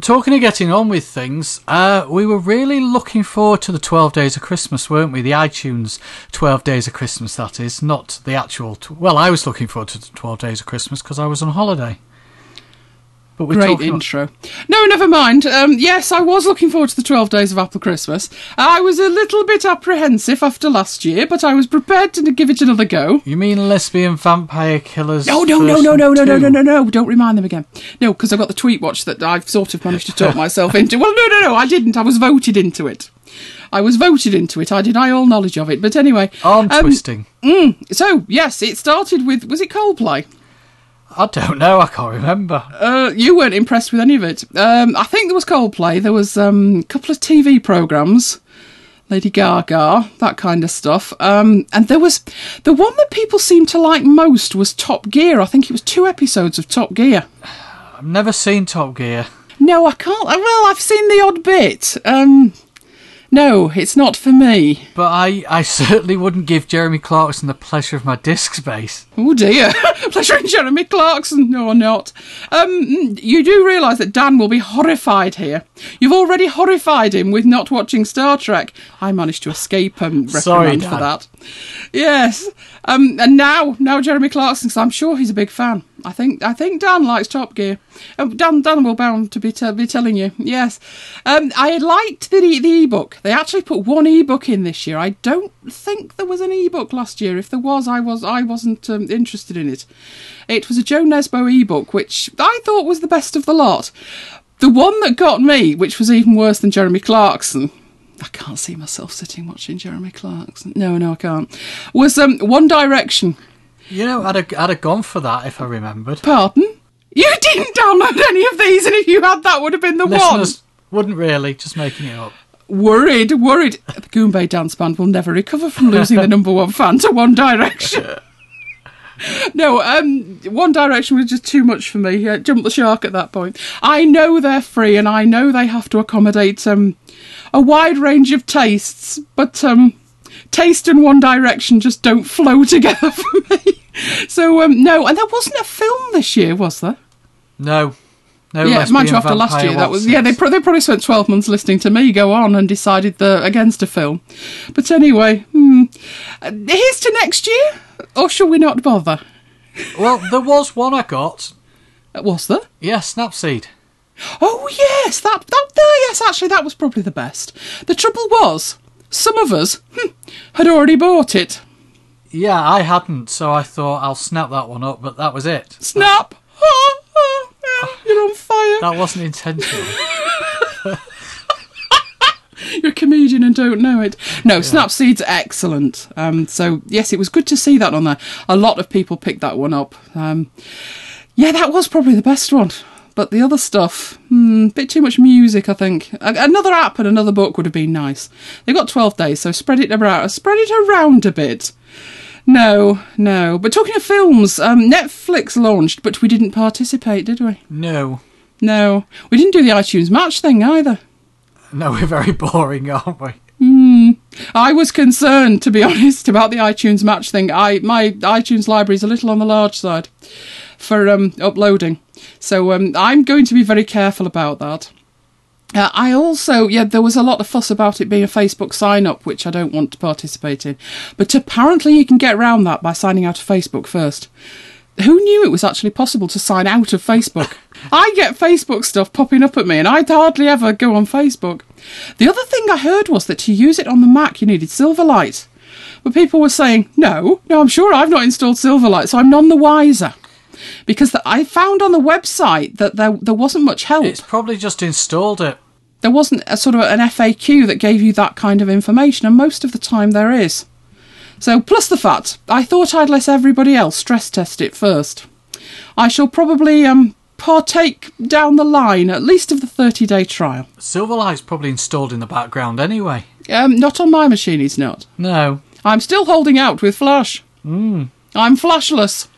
Speaker 2: Talking of getting on with things, uh, we were really looking forward to the 12 Days of Christmas, weren't we? The iTunes 12 Days of Christmas, that is, not the actual. T- well, I was looking forward to the 12 Days of Christmas because I was on holiday.
Speaker 1: But we're Great intro. No, never mind. Um, yes, I was looking forward to the 12 days of Apple Christmas. I was a little bit apprehensive after last year, but I was prepared to give it another go.
Speaker 2: You mean lesbian vampire killers?
Speaker 1: No, no, no, no, no, no, no, no, no, no. Don't remind them again. No, because I've got the tweet watch that I've sort of managed to talk *laughs* myself into. Well, no, no, no, I didn't. I was voted into it. I was voted into it. I deny all knowledge of it. But anyway,
Speaker 2: Arm
Speaker 1: um,
Speaker 2: twisting.
Speaker 1: so yes, it started with was it Coldplay?
Speaker 2: I don't know. I can't remember.
Speaker 1: Uh, you weren't impressed with any of it. Um, I think there was Coldplay. There was um, a couple of TV programs, Lady Gaga, that kind of stuff. Um, and there was the one that people seemed to like most was Top Gear. I think it was two episodes of Top Gear.
Speaker 2: I've never seen Top Gear.
Speaker 1: No, I can't. Well, I've seen the odd bit. Um, no, it's not for me.
Speaker 2: But I, I certainly wouldn't give Jeremy Clarkson the pleasure of my disc space.
Speaker 1: Oh dear. *laughs* pleasure in Jeremy Clarkson. No, or not. Um, you do realise that Dan will be horrified here. You've already horrified him with not watching Star Trek. I managed to escape um,
Speaker 2: Sorry,
Speaker 1: reprimand for that. Yes. Um, and now, now Jeremy Clarkson, 'cause I'm sure he's a big fan. I think, I think Dan likes Top Gear. Oh, Dan, Dan will bound to be, te- be telling you. Yes. Um, I liked the the ebook. They actually put one ebook in this year. I don't think there was an ebook last year. If there was, I was I wasn't um, interested in it. It was a Jo Nesbø ebook, which I thought was the best of the lot. The one that got me, which was even worse than Jeremy Clarkson. I can't see myself sitting watching Jeremy Clarkson. No, no, I can't. Was um, One Direction.
Speaker 2: You know, I'd have, I'd have gone for that if I remembered.
Speaker 1: Pardon? You didn't download any of these, and if you had, that would have been the one.
Speaker 2: Wouldn't really, just making it up.
Speaker 1: Worried, worried. The Goombay dance band will never recover from losing the *laughs* number one fan to One Direction. *laughs* No, um, One Direction was just too much for me. Yeah, jumped the shark at that point. I know they're free, and I know they have to accommodate um, a wide range of tastes, but um, taste and One Direction just don't flow *laughs* together for me. So um, no, and there wasn't a film this year, was there?
Speaker 2: No. No
Speaker 1: yeah, mind you, after last year, that was yeah. They, pro- they probably spent twelve months listening to me go on and decided the against a film. But anyway, hmm. Uh, here's to next year, or shall we not bother?
Speaker 2: Well, there was one I got.
Speaker 1: Uh, Was there?
Speaker 2: Yeah, Snapseed.
Speaker 1: Oh yes, that that there, yes, actually, that was probably the best. The trouble was, some of us hmm, had already bought it.
Speaker 2: Yeah, I hadn't, so I thought I'll snap that one up, but that was it.
Speaker 1: Snap! Oh, oh, yeah, you're on fire.
Speaker 2: That wasn't intentional. *laughs*
Speaker 1: You're a comedian and don't know it. No, Snapseed's excellent. Um, so yes, it was good to see that on there. A lot of people picked that one up. Um, yeah, that was probably the best one. But the other stuff, hmm, bit too much music, I think. Another app and another book would have been nice. They've got 12 days, so spread it around, spread it around a bit. No, no. But talking of films, um, Netflix launched, but we didn't participate, did we?
Speaker 2: No.
Speaker 1: No. We didn't do the iTunes match thing either.
Speaker 2: No, we're very boring, aren't we?
Speaker 1: I was concerned, to be *laughs* honest, about the iTunes match thing. I my iTunes library is a little on the large side for um, uploading, so um, I'm going to be very careful about that. Uh, I also, yeah, there was a lot of fuss about it being a Facebook sign up, which I don't want to participate in. But apparently, you can get around that by signing out of Facebook first. Who knew it was actually possible to sign out of Facebook? *laughs* I get Facebook stuff popping up at me, and I'd hardly ever go on Facebook. The other thing I heard was that to use it on the Mac, you needed Silverlight. But people were saying, no, no, I'm sure I've not installed Silverlight, so I'm none the wiser. Because the, I found on the website that there, there wasn't much help
Speaker 2: It's probably just installed it.
Speaker 1: there wasn't a sort of an FAQ that gave you that kind of information, and most of the time there is. So, plus the fact, I thought I'd let everybody else stress test it first. I shall probably um, partake down the line, at least of the 30 day trial.
Speaker 2: Silverlight's probably installed in the background anyway.
Speaker 1: Um, not on my machine, it's not.
Speaker 2: No.
Speaker 1: I'm still holding out with Flash. Mm. I'm flashless.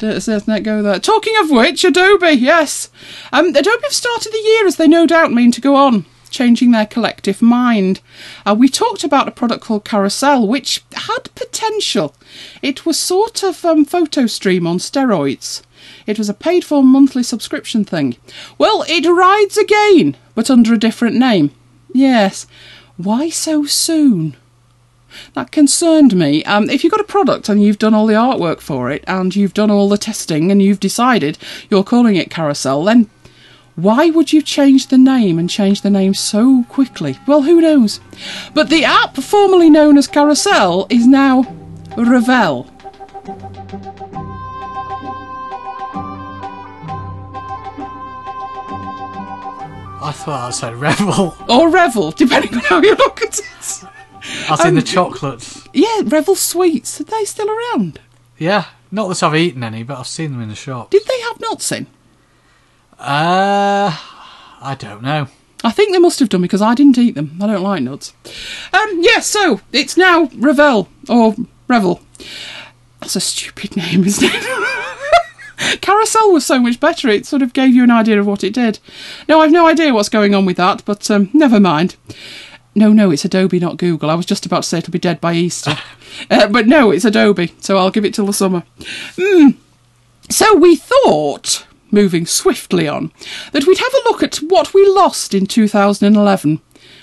Speaker 1: Says net go there. Talking of which, Adobe, yes. Um, Adobe have started the year as they no doubt mean to go on, changing their collective mind. Uh, we talked about a product called Carousel, which had potential. It was sort of um, photo stream on steroids. It was a paid for monthly subscription thing. Well, it rides again, but under a different name. Yes. Why so soon? That concerned me. Um, if you've got a product and you've done all the artwork for it and you've done all the testing and you've decided you're calling it Carousel, then why would you change the name and change the name so quickly? Well, who knows? But the app formerly known as Carousel is now Revel.
Speaker 2: I thought I said Revel.
Speaker 1: or Revel, depending on how you look at it. *laughs*
Speaker 2: As in the
Speaker 1: Um,
Speaker 2: chocolates.
Speaker 1: Yeah, Revel sweets. Are they still around?
Speaker 2: Yeah. Not that I've eaten any, but I've seen them in the shop.
Speaker 1: Did they have nuts in?
Speaker 2: Uh, I don't know.
Speaker 1: I think they must have done because I didn't eat them. I don't like nuts. Um, yeah, so it's now Revel or Revel. That's a stupid name, isn't it? *laughs* Carousel was so much better. It sort of gave you an idea of what it did. No, I've no idea what's going on with that, but um, never mind. No, no, it's Adobe, not Google. I was just about to say it'll be dead by Easter. *laughs* uh, but no, it's Adobe, so I'll give it till the summer. Hmm. So we thought, moving swiftly on, that we'd have a look at what we lost in 2011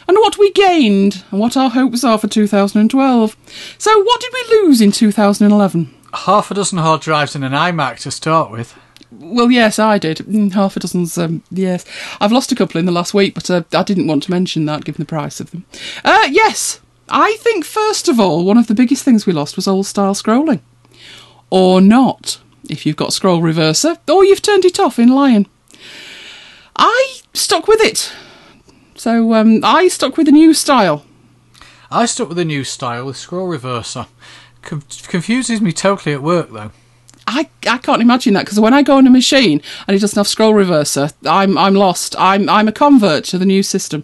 Speaker 1: and what we gained and what our hopes are for 2012. So, what did we lose in 2011?
Speaker 2: Half a dozen hard drives and an iMac to start with.
Speaker 1: Well, yes, I did. Mm, Half a dozen's, um, yes. I've lost a couple in the last week, but uh, I didn't want to mention that given the price of them. Uh, yes, I think, first of all, one of the biggest things we lost was old style scrolling. Or not, if you've got scroll reverser, or you've turned it off in Lion. I stuck with it. So um, I stuck with the new style.
Speaker 2: I stuck with the new style with scroll reverser. Con- confuses me totally at work though.
Speaker 1: I, I can't imagine that because when I go on a machine and it doesn't have scroll reverser, I'm I'm lost. I'm I'm a convert to the new system.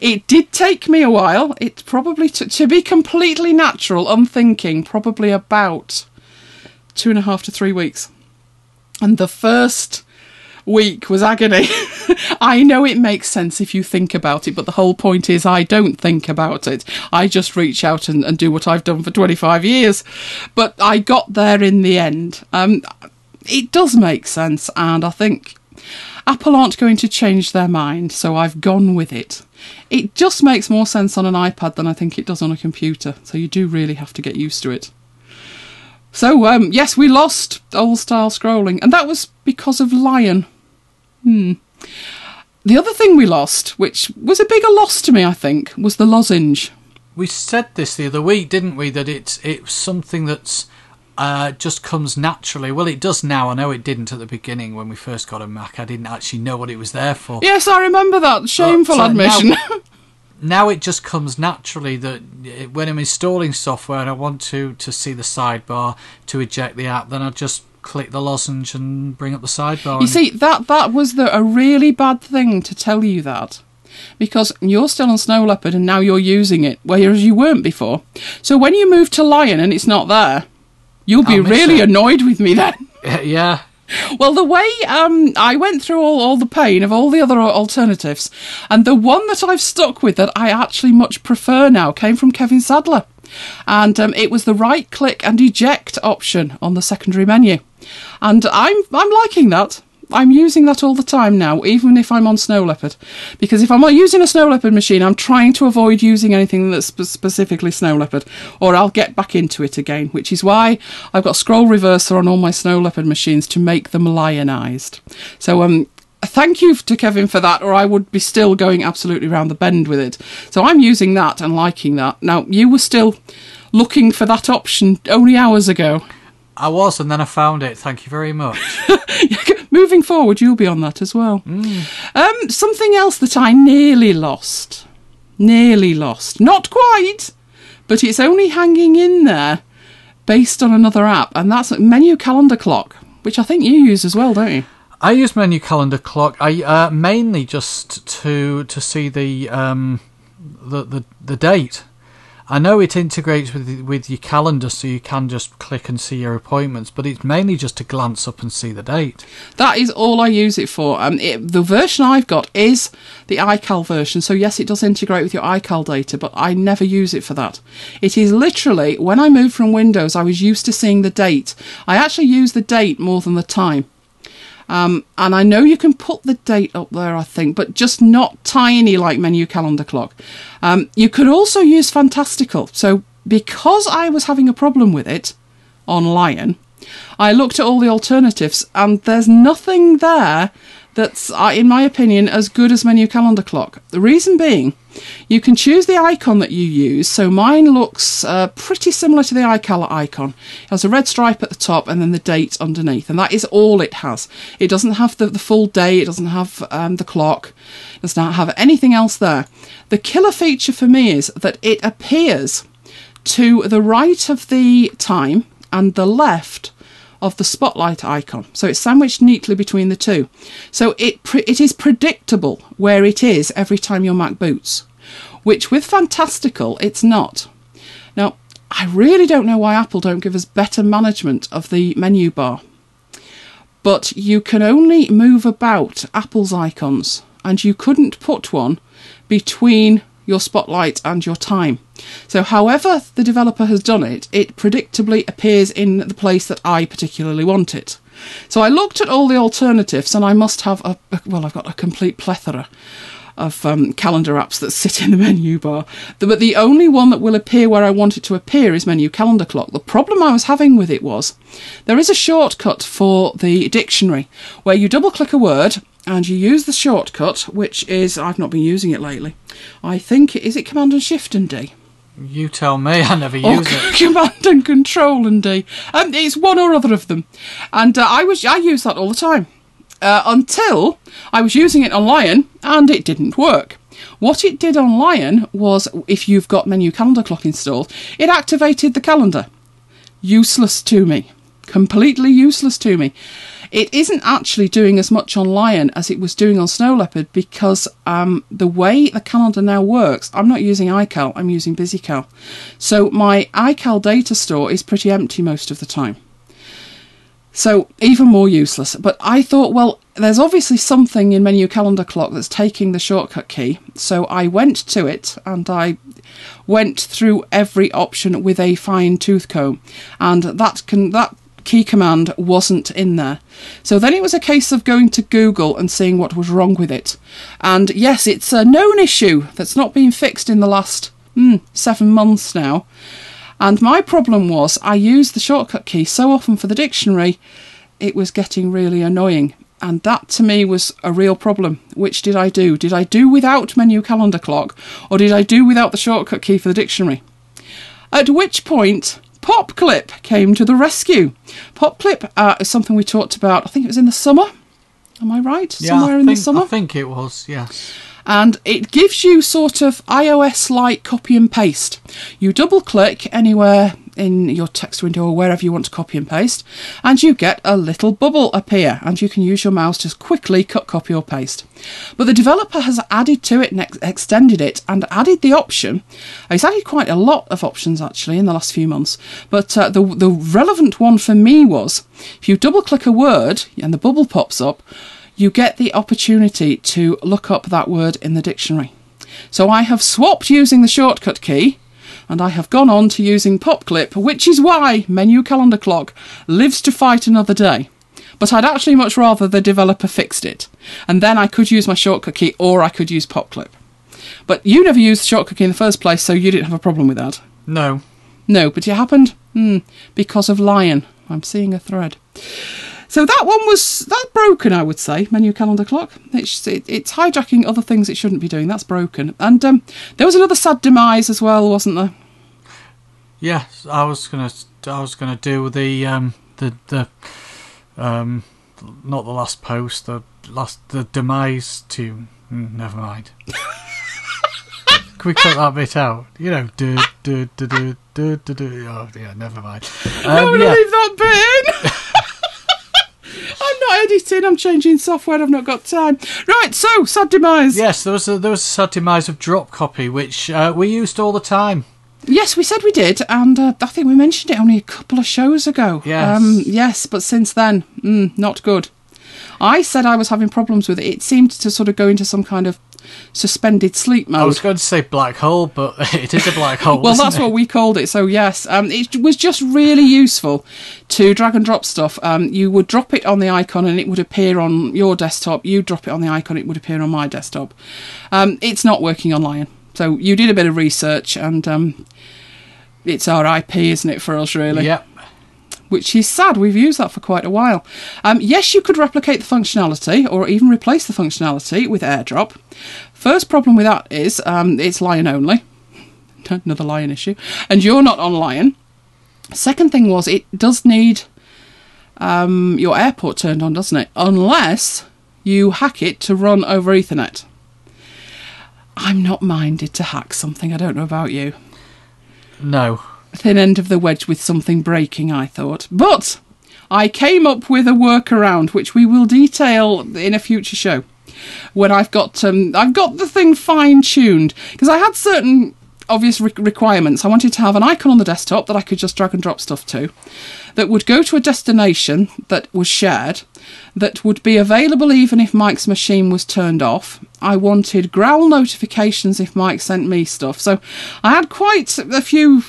Speaker 1: It did take me a while. It probably t- to be completely natural, unthinking, probably about two and a half to three weeks. And the first week was agony. *laughs* I know it makes sense if you think about it, but the whole point is I don't think about it. I just reach out and, and do what I've done for 25 years. But I got there in the end. Um, it does make sense, and I think Apple aren't going to change their mind, so I've gone with it. It just makes more sense on an iPad than I think it does on a computer, so you do really have to get used to it. So, um, yes, we lost old style scrolling, and that was because of Lion. Hmm. The other thing we lost, which was a bigger loss to me, I think, was the lozenge.
Speaker 2: We said this the other week, didn't we? That it's it's something that's uh, just comes naturally. Well, it does now. I know it didn't at the beginning when we first got a Mac. I didn't actually know what it was there for.
Speaker 1: Yes, I remember that. Shameful
Speaker 2: But, uh,
Speaker 1: admission.
Speaker 2: now *laughs* it just comes naturally that when I'm installing software and I want to to see the sidebar to eject the app, then I just click the lozenge and bring up the sidebar.
Speaker 1: You see, that that was the, a really bad thing to tell you that. Because you're still on Snow Leopard and now you're using it, whereas you weren't before. So when you move to Lion and it's not there, you'll be really
Speaker 2: it.
Speaker 1: annoyed with me then. *laughs*
Speaker 2: yeah,
Speaker 1: Well, the way um, I went through all, all the pain of all the other alternatives, and the one that I've stuck with that I actually much prefer now came from Kevin Sadler. And um, it was the right click and eject option on the secondary menu. And I'm, I'm liking that. I'm using that all the time now, even if I'm on Snow Leopard. Because if I'm not using a Snow Leopard machine, I'm trying to avoid using anything that's specifically Snow Leopard, or I'll get back into it again, which is why I've got scroll reverser on all my Snow Leopard machines to make them lionized. So, um, thank you to Kevin for that, or I would be still going absolutely round the bend with it. So I'm using that and liking that. Now, you were still looking for that option only hours ago.
Speaker 2: I was, and then I found it. Thank you very much. *laughs*
Speaker 1: Moving forward, you'll be on that as well. Um, something else that I nearly lost. Nearly lost. Not quite, but it's only hanging in there based on another app, and that's Menu Calendar Clock, which I think you use as well, don't you?
Speaker 2: I use menu calendar clock. I uh, mainly just to to see the um the the, the date. I know it integrates with with your calendar, so you can just click and see your appointments. But it's mainly just to glance up and see the date.
Speaker 1: That is all I use it for. Um, it, the version I've got is the iCal version, so yes, it does integrate with your iCal data, but I never use it for that. It is literally when I moved from Windows, I was used to seeing the date. I actually use the date more than the time. Um, and I know you can put the date up there, I think, but just not tiny like menu calendar clock. Um, you could also use Fantastical. So because I was having a problem with it on Lion, I looked at all the alternatives, and there's nothing there that's, uh, in my opinion, as good as Menu Calendar Clock. The reason being, you can choose the icon that you use. So mine looks uh, pretty similar to the iCal icon. It has a red stripe at the top and then the date underneath, and that is all it has. It doesn't have the, the full day, it doesn't have um, the clock, it does not have anything else there. The killer feature for me is that it appears to the right of the time and the left of the spotlight icon. So it's sandwiched neatly between the two. So it it is predictable where it is every time your Mac boots, which with Fantastical it's not. Now, I really don't know why Apple don't give us better management of the menu bar. But you can only move about Apple's icons and you couldn't put one between your spotlight and your time. So, however the developer has done it, it predictably appears in the place that I particularly want it. So, I looked at all the alternatives, and I must have a well, I've got a complete plethora of um, calendar apps that sit in the *laughs* menu bar. But the only one that will appear where I want it to appear is Menu Calendar Clock. The problem I was having with it was there is a shortcut for the dictionary where you double click a word and you use the shortcut, which is I've not been using it lately. I think is it Command and Shift and D.
Speaker 2: You tell me. I never
Speaker 1: Or
Speaker 2: use it. *laughs*
Speaker 1: Command and Control and D. Um, it's one or other of them, and uh, I was I use that all the time uh, until I was using it on Lion and it didn't work. What it did on Lion was, if you've got Menu Calendar Clock installed, it activated the calendar. Useless to me. Completely useless to me. It isn't actually doing as much on Lion as it was doing on Snow Leopard because um, the way the calendar now works, I'm not using iCal, I'm using BusyCal. So my iCal data store is pretty empty most of the time. So even more useless. But I thought, well, there's obviously something in Menu Calendar Clock that's taking the shortcut key. So I went to it and I went through every option with a fine tooth comb, and that can that key command wasn't in there. So then it was a case of going to Google and seeing what was wrong with it. And yes, it's a known issue that's not been fixed in the last mm, seven months now. And my problem was I used the shortcut key so often for the dictionary, it was getting really annoying. And that to me was a real problem. Which did I do? Did I do without menu calendar clock or did I do without the shortcut key for the dictionary? At which point, PopClip came to the rescue. PopClip uh, is something we talked about, I think it was in the summer. Am I right?
Speaker 2: Yeah,
Speaker 1: Somewhere
Speaker 2: I
Speaker 1: in
Speaker 2: think,
Speaker 1: the summer?
Speaker 2: I think it was. Yes.
Speaker 1: and it gives you sort of iOS like copy and paste. You double click anywhere in your text window or wherever you want to copy and paste, and you get a little bubble appear, and you can use your mouse to quickly cut, copy, or paste. But the developer has added to it and ex- extended it and added the option. He's added quite a lot of options actually in the last few months, but uh, the the relevant one for me was if you double click a word and the bubble pops up you get the opportunity to look up that word in the dictionary. So I have swapped using the shortcut key and I have gone on to using PopClip, which is why Menu Calendar Clock lives to fight another day. But I'd actually much rather the developer fixed it. And then I could use my shortcut key or I could use PopClip. But you never used the shortcut key in the first place, so you didn't have a problem with that.
Speaker 2: No.
Speaker 1: No, but it happened hmm, because of Lion. I'm seeing a thread. So that one was that's broken, I would say. Menu calendar clock. It's it, it's hijacking other things it shouldn't be doing. That's broken. And um, there was another sad demise as well, wasn't there?
Speaker 2: Yes, I was gonna. I was gonna do the um the the um not the last post the last the demise tune. Mm, never mind. *laughs* Can we cut that bit out? You know, do do do do do do do. Oh yeah, never mind.
Speaker 1: I'm
Speaker 2: Um,
Speaker 1: going to
Speaker 2: yeah.
Speaker 1: leave that bit in. *laughs* I'm not editing. I'm changing software. I've not got time. Right. So sad demise.
Speaker 2: Yes, there was a, there was a sad demise of drop copy, which uh, we used all the time.
Speaker 1: Yes, we said we did, and uh, I think we mentioned it only a couple of shows ago.
Speaker 2: Yes.
Speaker 1: Um, yes, but since then, mm, not good. I said I was having problems with it. It seemed to sort of go into some kind of suspended sleep mode.
Speaker 2: I was going to say black hole, but *laughs* it is a black hole.
Speaker 1: well, that's
Speaker 2: it?
Speaker 1: what we called it. So yes, um, it was just really useful to drag and drop stuff. Um, you would drop it on the icon, and it would appear on your desktop. You drop it on the icon, it would appear on my desktop. Um, it's not working on Lion. So you did a bit of research, and um, it's our IP, isn't it, for us? Really.
Speaker 2: Yep.
Speaker 1: Which is sad. We've used that for quite a while. Um, yes, you could replicate the functionality or even replace the functionality with AirDrop. First problem with that is um, it's Lion only. *laughs* Another Lion issue. And you're not on Lion. Second thing was it does need um, your airport turned on, doesn't it? Unless you hack it to run over Ethernet. I'm not minded to hack something. I don't know about you.
Speaker 2: No.
Speaker 1: Thin end of the wedge with something breaking, I thought. But I came up with a workaround which we will detail in a future show when I've got um, I've got the thing fine tuned because I had certain obvious re- requirements. I wanted to have an icon on the desktop that I could just drag and drop stuff to, that would go to a destination that was shared, that would be available even if Mike's machine was turned off. I wanted growl notifications if Mike sent me stuff. So I had quite a few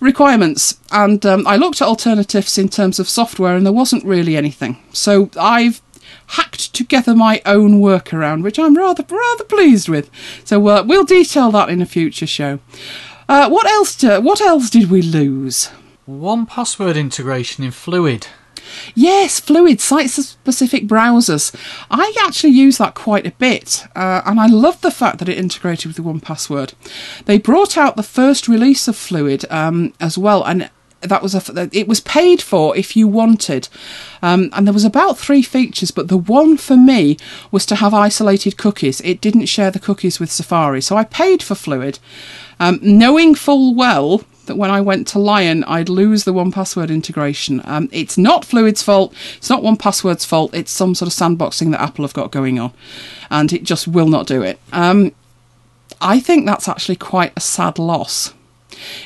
Speaker 1: requirements and um, I looked at alternatives in terms of software and there wasn't really anything. So I've hacked together my own workaround, which I'm rather rather pleased with. So uh, we'll detail that in a future show. Uh, what else? Do, what else did we lose?
Speaker 2: One password integration in Fluid.
Speaker 1: Yes, Fluid site-specific browsers. I actually use that quite a bit, uh, and I love the fact that it integrated with the one password. They brought out the first release of Fluid um, as well, and that was a it was paid for if you wanted um, and there was about three features but the one for me was to have isolated cookies it didn't share the cookies with safari so i paid for fluid um, knowing full well that when i went to lion i'd lose the one password integration. Um, it's not fluid's fault. It's not one password's fault. It's some sort of sandboxing that apple have got going on. And it just will not do it. Um, i think that's actually quite a sad loss.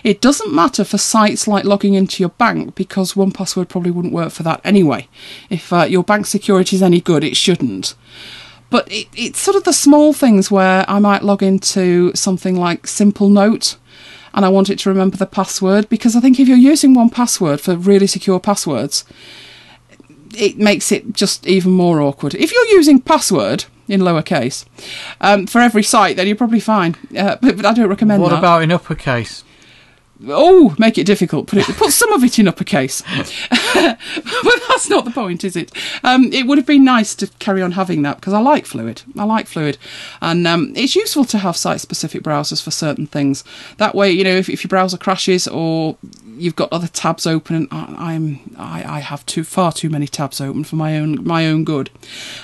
Speaker 1: It doesn't matter for sites like logging into your bank because one password probably wouldn't work for that anyway. If uh, your bank security is any good, it shouldn't. But it, it's sort of the small things where I might log into something like Simplenote and I want it to remember the password because I think if you're using one password for really secure passwords, it makes it just even more awkward. If you're using password in lowercase um, for every site, then you're probably fine. Uh, but, but, I don't recommend
Speaker 2: what
Speaker 1: that.
Speaker 2: What about in uppercase?
Speaker 1: Oh, make it difficult. Put it, put some of it in uppercase. *laughs* but that's not the point, is it? Um, it would have been nice to carry on having that because I like Fluid. I like Fluid, and um, it's useful to have site-specific browsers for certain things. That way, you know, if, if your browser crashes or you've got other tabs open, and I, I'm I, I have too far too many tabs open for my own my own good.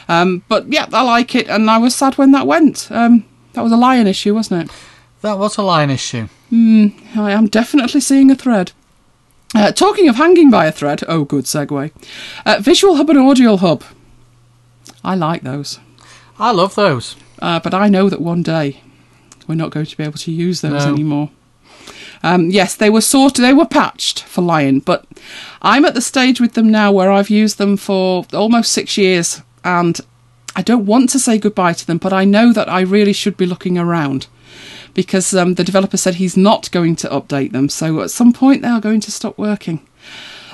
Speaker 1: Um, but yeah, I like it, and I was sad when that went. Um, that was a lion issue, wasn't it?
Speaker 2: That was a Lion issue.
Speaker 1: Mm, I am definitely seeing a thread. Uh, talking of hanging by a thread, oh, good segue. Uh, Visual Hub and Audio Hub. I like those.
Speaker 2: I love those.
Speaker 1: Uh, but I know that one day we're not going to be able to use those
Speaker 2: No.
Speaker 1: anymore. Um, yes, they were sorted, they were patched for Lion, but I'm at the stage with them now where I've used them for almost six years and I don't want to say goodbye to them, but I know that I really should be looking around because um, the developer said he's not going to update them, so at some point they are going to stop working.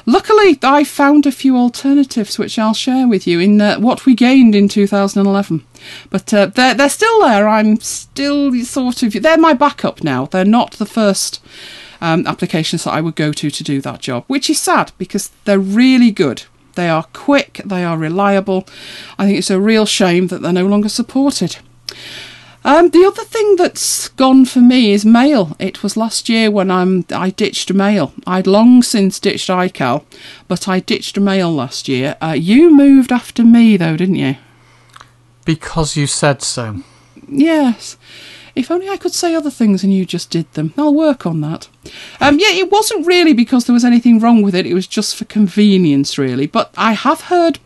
Speaker 1: Luckily, I found a few alternatives which I'll share with you in uh, what we gained in 2011. But uh, they're they're still there. I'm still sort of they're my backup now. They're not the first um, applications that I would go to to do that job, which is sad because they're really good. They are quick. They are reliable. I think it's a real shame that they're no longer supported. Um, the other thing that's gone for me is mail. It was last year when I'm, I ditched mail. I'd long since ditched iCal, but I ditched mail last year. Uh, you moved after me, though, didn't you?
Speaker 2: Because you said so.
Speaker 1: Yes. If only I could say other things and you just did them. I'll work on that. Um, yeah, it wasn't really because there was anything wrong with it. It was just for convenience, really. But I have heard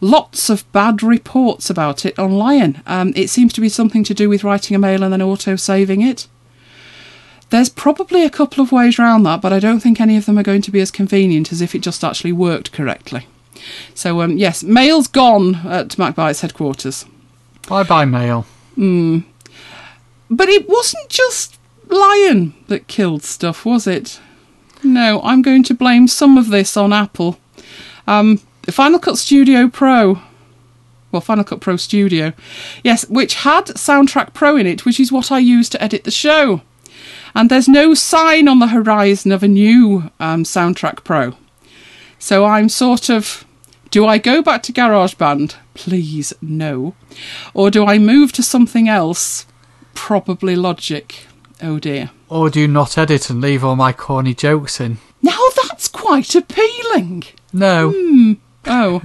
Speaker 1: lots of bad reports about it on Lion. Um, it seems to be something to do with writing a mail and then auto saving it. There's probably a couple of ways around that, but I don't think any of them are going to be as convenient as if it just actually worked correctly. So, um, yes, mail's gone at MacBites headquarters.
Speaker 2: Bye bye, mail.
Speaker 1: Mm. But it wasn't just Lion that killed stuff, was it? No, I'm going to blame some of this on Apple. Um, Final Cut Studio Pro. Well, Final Cut Pro Studio. Yes, which had Soundtrack Pro in it, which is what I use to edit the show. And there's no sign on the horizon of a new um, Soundtrack Pro. So I'm sort of. Do I go back to GarageBand? Please, no. Or do I move to something else? Probably Logic. Oh dear.
Speaker 2: Or do you not edit and leave all my corny jokes in?
Speaker 1: Now that's quite appealing.
Speaker 2: No.
Speaker 1: Oh.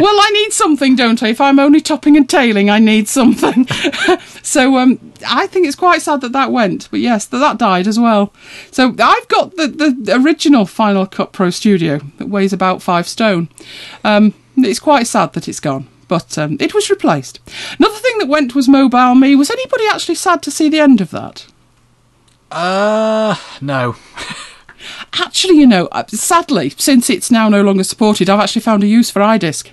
Speaker 1: well, I need something, don't I? If I'm only topping and tailing, I need something. *laughs* so um, I think it's quite sad that that went. But yes, that, that died as well. So I've got the, the original Final Cut Pro Studio that weighs about five stone. Um, it's quite sad that it's gone. But um, it was replaced. Another thing that went was MobileMe. Was anybody actually sad to see the end of that?
Speaker 2: Uh, no. *laughs*
Speaker 1: Actually, you know, uh, sadly, since it's now no longer supported, I've actually found a use for iDisk.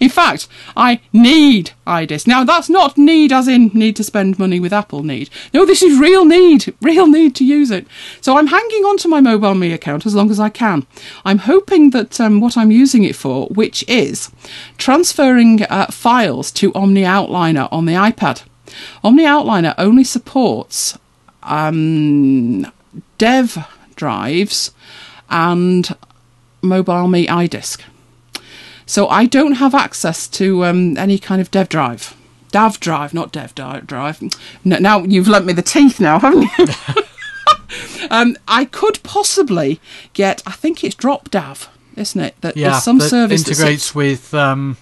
Speaker 1: In fact, I need iDisk. Now, that's not need as in need to spend money with Apple need. No, this is real need, *laughs* real need to use it. So I'm hanging on to my MobileMe account as long as I can. I'm hoping that um, what I'm using it for, which is transferring uh, files to Omni Outliner on the iPad. Omni Outliner only supports um, dev drives and MobileMe iDisk. So I don't have access to um, any kind of dev drive. Dav drive, not dev drive. No, now you've lent me the teeth now, haven't you? *laughs* um, I could possibly get, I think it's DropDav, isn't it? That
Speaker 2: Yeah,
Speaker 1: there's some
Speaker 2: that
Speaker 1: service that
Speaker 2: integrates
Speaker 1: sits,
Speaker 2: with um,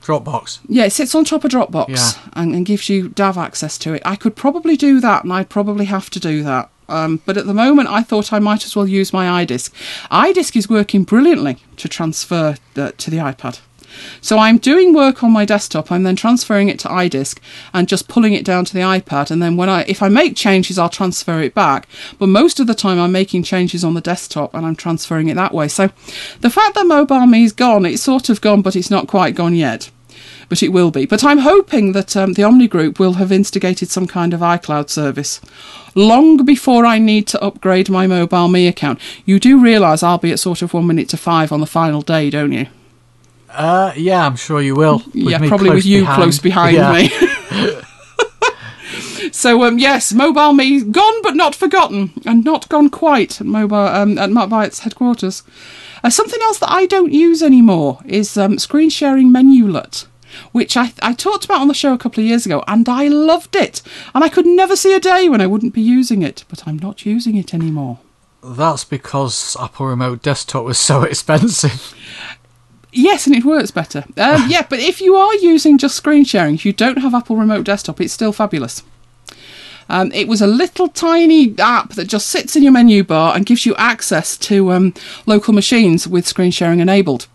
Speaker 2: Dropbox.
Speaker 1: yeah, it sits on top of Dropbox
Speaker 2: Yeah.
Speaker 1: and, and gives you DAV access to it. I could probably do that, and I'd probably have to do that. Um, but at the moment, I thought I might as well use my iDisk. iDisk is working brilliantly to transfer the, to the iPad. So I'm doing work on my desktop. I'm then transferring it to iDisk and just pulling it down to the iPad. And then when I, if I make changes, I'll transfer it back. But most of the time, I'm making changes on the desktop and I'm transferring it that way. So the fact that MobileMe is gone, it's sort of gone, but it's not quite gone yet but it will be. But I'm hoping that um, the Omni Group will have instigated some kind of iCloud service long before I need to upgrade my MobileMe account. You do realise I'll be at sort of one minute to five on the final day, don't you?
Speaker 2: Uh, yeah, I'm sure you will.
Speaker 1: Yeah, probably with you
Speaker 2: behind.
Speaker 1: close behind
Speaker 2: Yeah.
Speaker 1: me. *laughs* so um, yes, MobileMe gone but not forgotten, and not gone quite at mobile um, at MacBites headquarters. Uh, something else that I don't use anymore is um, screen sharing Menulet. Which I, I talked about on the show a couple of years ago, and I loved it. And I could never see a day when I wouldn't be using it, but I'm not using it anymore.
Speaker 2: That's because Apple Remote Desktop was so *laughs* expensive.
Speaker 1: Yes, and it works better. Um, yeah, but if you are using just screen sharing, if you don't have Apple Remote Desktop, it's still fabulous. Um, it was a little tiny app that just sits in your menu bar and gives you access to um, local machines with screen sharing enabled.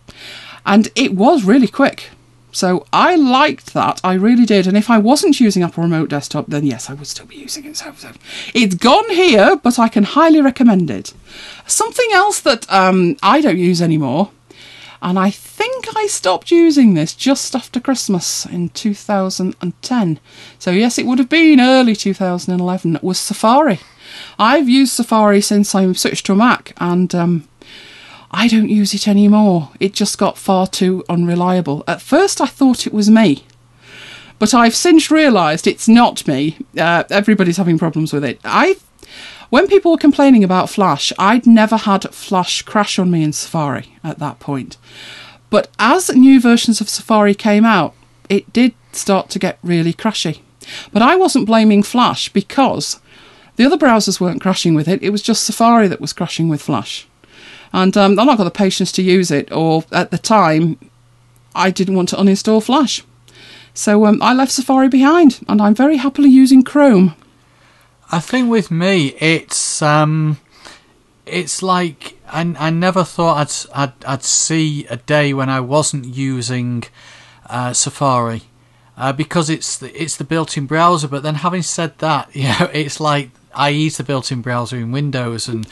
Speaker 1: And it was really quick. So I liked that. I really did. And if I wasn't using Apple Remote Desktop, then yes, I would still be using it. So, so it's gone here, but I can highly recommend it. Something else that um, I don't use anymore and I think I stopped using this just after Christmas in 2010. So, yes, it would have been early 2011, was Safari. I've used Safari since I switched to a Mac, and um, I don't use it anymore. It just got far too unreliable. At first, I thought it was me. But I've since realised it's not me. Uh, everybody's having problems with it. I, when people were complaining about Flash, I'd never had Flash crash on me in Safari at that point. But as new versions of Safari came out, it did start to get really crashy. But I wasn't blaming Flash because the other browsers weren't crashing with it. It was just Safari that was crashing with Flash. And um, I've not got the patience to use it, or at the time, I didn't want to uninstall Flash. So um, I left Safari behind, and I'm very happily using Chrome.
Speaker 2: I think with me, it's um, it's like I, I never thought I'd, I'd I'd see a day when I wasn't using uh, Safari uh, because it's the, it's the built-in browser. But then, having said that, *laughs* you know, it's like I use the built-in browser in Windows, and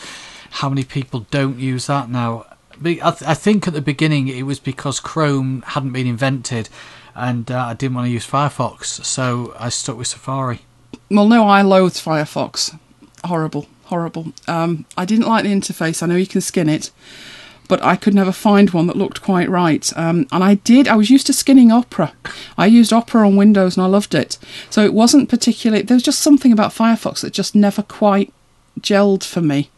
Speaker 2: how many people don't use that now? I, th- I think at the beginning it was because Chrome hadn't been invented, and uh, I didn't want to use Firefox, so I stuck with Safari.
Speaker 1: Well, no, I loathed Firefox. Horrible, horrible. Um, I didn't like the interface. I know you can skin it, but I could never find one that looked quite right. Um, and I did. I was used to skinning Opera. I used Opera on Windows, and I loved it. So it wasn't particularly. There was just something about Firefox that just never quite gelled for me.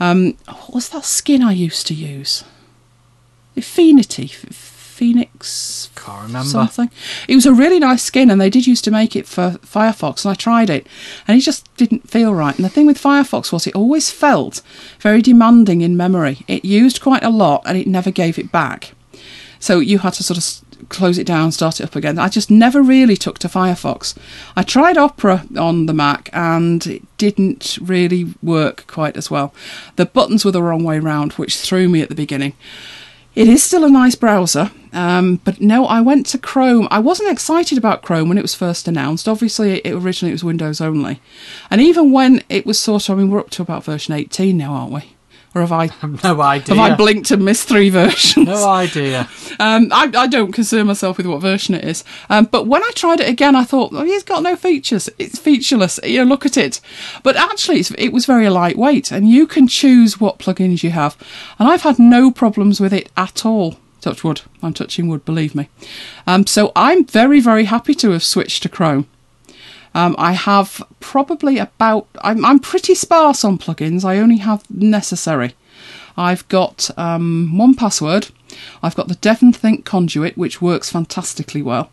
Speaker 1: Um, what was that skin I used to use? Phoenity, Phoenix
Speaker 2: Can't remember.
Speaker 1: something. It was a really nice skin, and they did used to make it for Firefox, and I tried it, and it just didn't feel right. And the thing with Firefox was it always felt very demanding in memory. It used quite a lot, and it never gave it back. So you had to sort of close it down, start it up again. I just never really took to Firefox. I tried Opera on the Mac, and it didn't really work quite as well. The buttons were the wrong way round, which threw me at the beginning. It is still a nice browser, um, but no, I went to Chrome. I wasn't excited about Chrome when it was first announced. Obviously, it, originally it was Windows only, and even when it was sort of, I mean, we're up to about version 18 now, aren't we? Or have I *laughs*
Speaker 2: No idea.
Speaker 1: have I blinked and missed three versions?
Speaker 2: no idea.
Speaker 1: Um, I, I don't concern myself with what version it is. Um, but when I tried it again, I thought, oh, it's got no features. It's featureless. You know, look at it. But actually, it's, it was very lightweight, and you can choose what plugins you have. And I've had no problems with it at all. Touch wood. I'm touching wood, believe me. Um, so I'm very, very happy to have switched to Chrome. Um, I have probably about. I'm, I'm pretty sparse on plugins. I only have necessary. I've got um, one password. I've got the Devon Think conduit, which works fantastically well.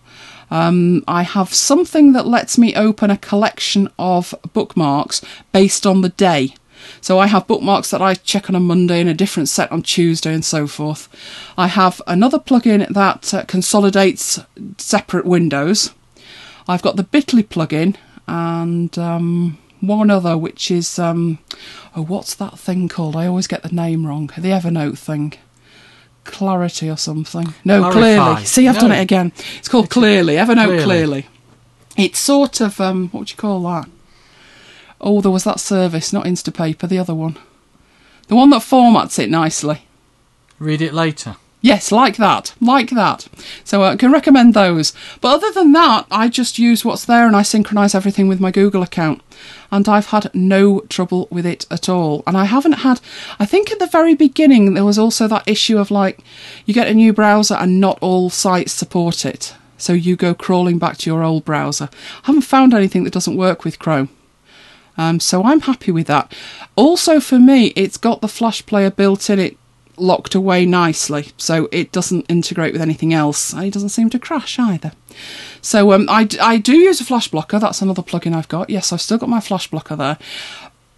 Speaker 1: Um, I have something that lets me open a collection of bookmarks based on the day. So I have bookmarks that I check on a Monday and a different set on Tuesday and so forth. I have another plugin that uh, consolidates separate windows. I've got the Bitly plugin and um, one other, which is um, oh, what's that thing called? I always get the name wrong. The Evernote thing, Clarity or something. No,
Speaker 2: Clarify.
Speaker 1: Clearly. See, I've done it again. It's called Clearly. Evernote
Speaker 2: Clearly.
Speaker 1: Clearly. It's sort of um, what would you call that? Oh, there was that service, not Instapaper, the other one, the one that formats it nicely.
Speaker 2: Read it later.
Speaker 1: Yes, like that, like that. So I can recommend those. But other than that, I just use what's there and I synchronise everything with my Google account. And I've had no trouble with it at all. And I haven't had, I think at the very beginning, there was also that issue of like, you get a new browser and not all sites support it. So you go crawling back to your old browser. I haven't found anything that doesn't work with Chrome. Um, so I'm happy with that. Also, for me, it's got the Flash player built in it, locked away nicely, so it doesn't integrate with anything else. and It doesn't seem to crash either. So um, I, I do use a Flash blocker. That's another plugin I've got. Yes, I've still got my Flash blocker there,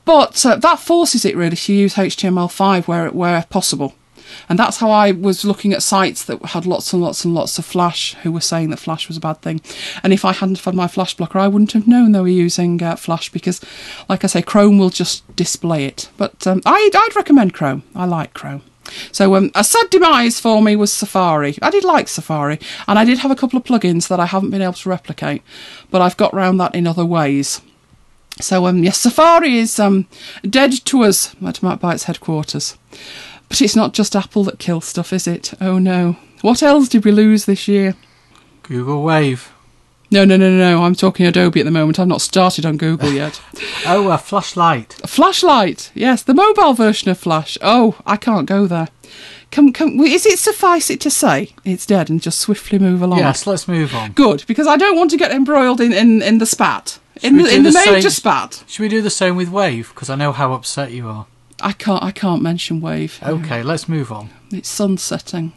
Speaker 1: but uh, that forces it really to use HTML5 where where possible. And that's how I was looking at sites that had lots and lots and lots of Flash who were saying that Flash was a bad thing. And if I hadn't had my Flash blocker, I wouldn't have known they were using uh, Flash because, like I say, Chrome will just display it. But um, I'd, I'd recommend Chrome. I like Chrome. So um, a sad demise for me was Safari. I did like Safari, and I did have a couple of plugins that I haven't been able to replicate, but I've got round that in other ways. So um, yes, Safari is um, dead to us at Bytes headquarters. But it's not just Apple that kills stuff, is it? Oh no. What else did we lose this year?
Speaker 2: Google Wave.
Speaker 1: No, no, no, no, no. I'm talking Adobe at the moment. I've not started on Google *laughs* yet.
Speaker 2: Oh, a Flash
Speaker 1: Lite. A Flash Lite. Yes, the mobile version of Flash. Oh, I can't go there. Come, come. Is it suffice it to say it's dead and just swiftly move along?
Speaker 2: Yes, let's move on.
Speaker 1: Good, because I don't want to get embroiled in, in, in the spat. In the, in the,
Speaker 2: the
Speaker 1: major
Speaker 2: same-
Speaker 1: spat.
Speaker 2: Should we do the same with Wave? Because I know how upset you are.
Speaker 1: I can't. I can't mention wave.
Speaker 2: Okay, let's move on.
Speaker 1: It's sunsetting.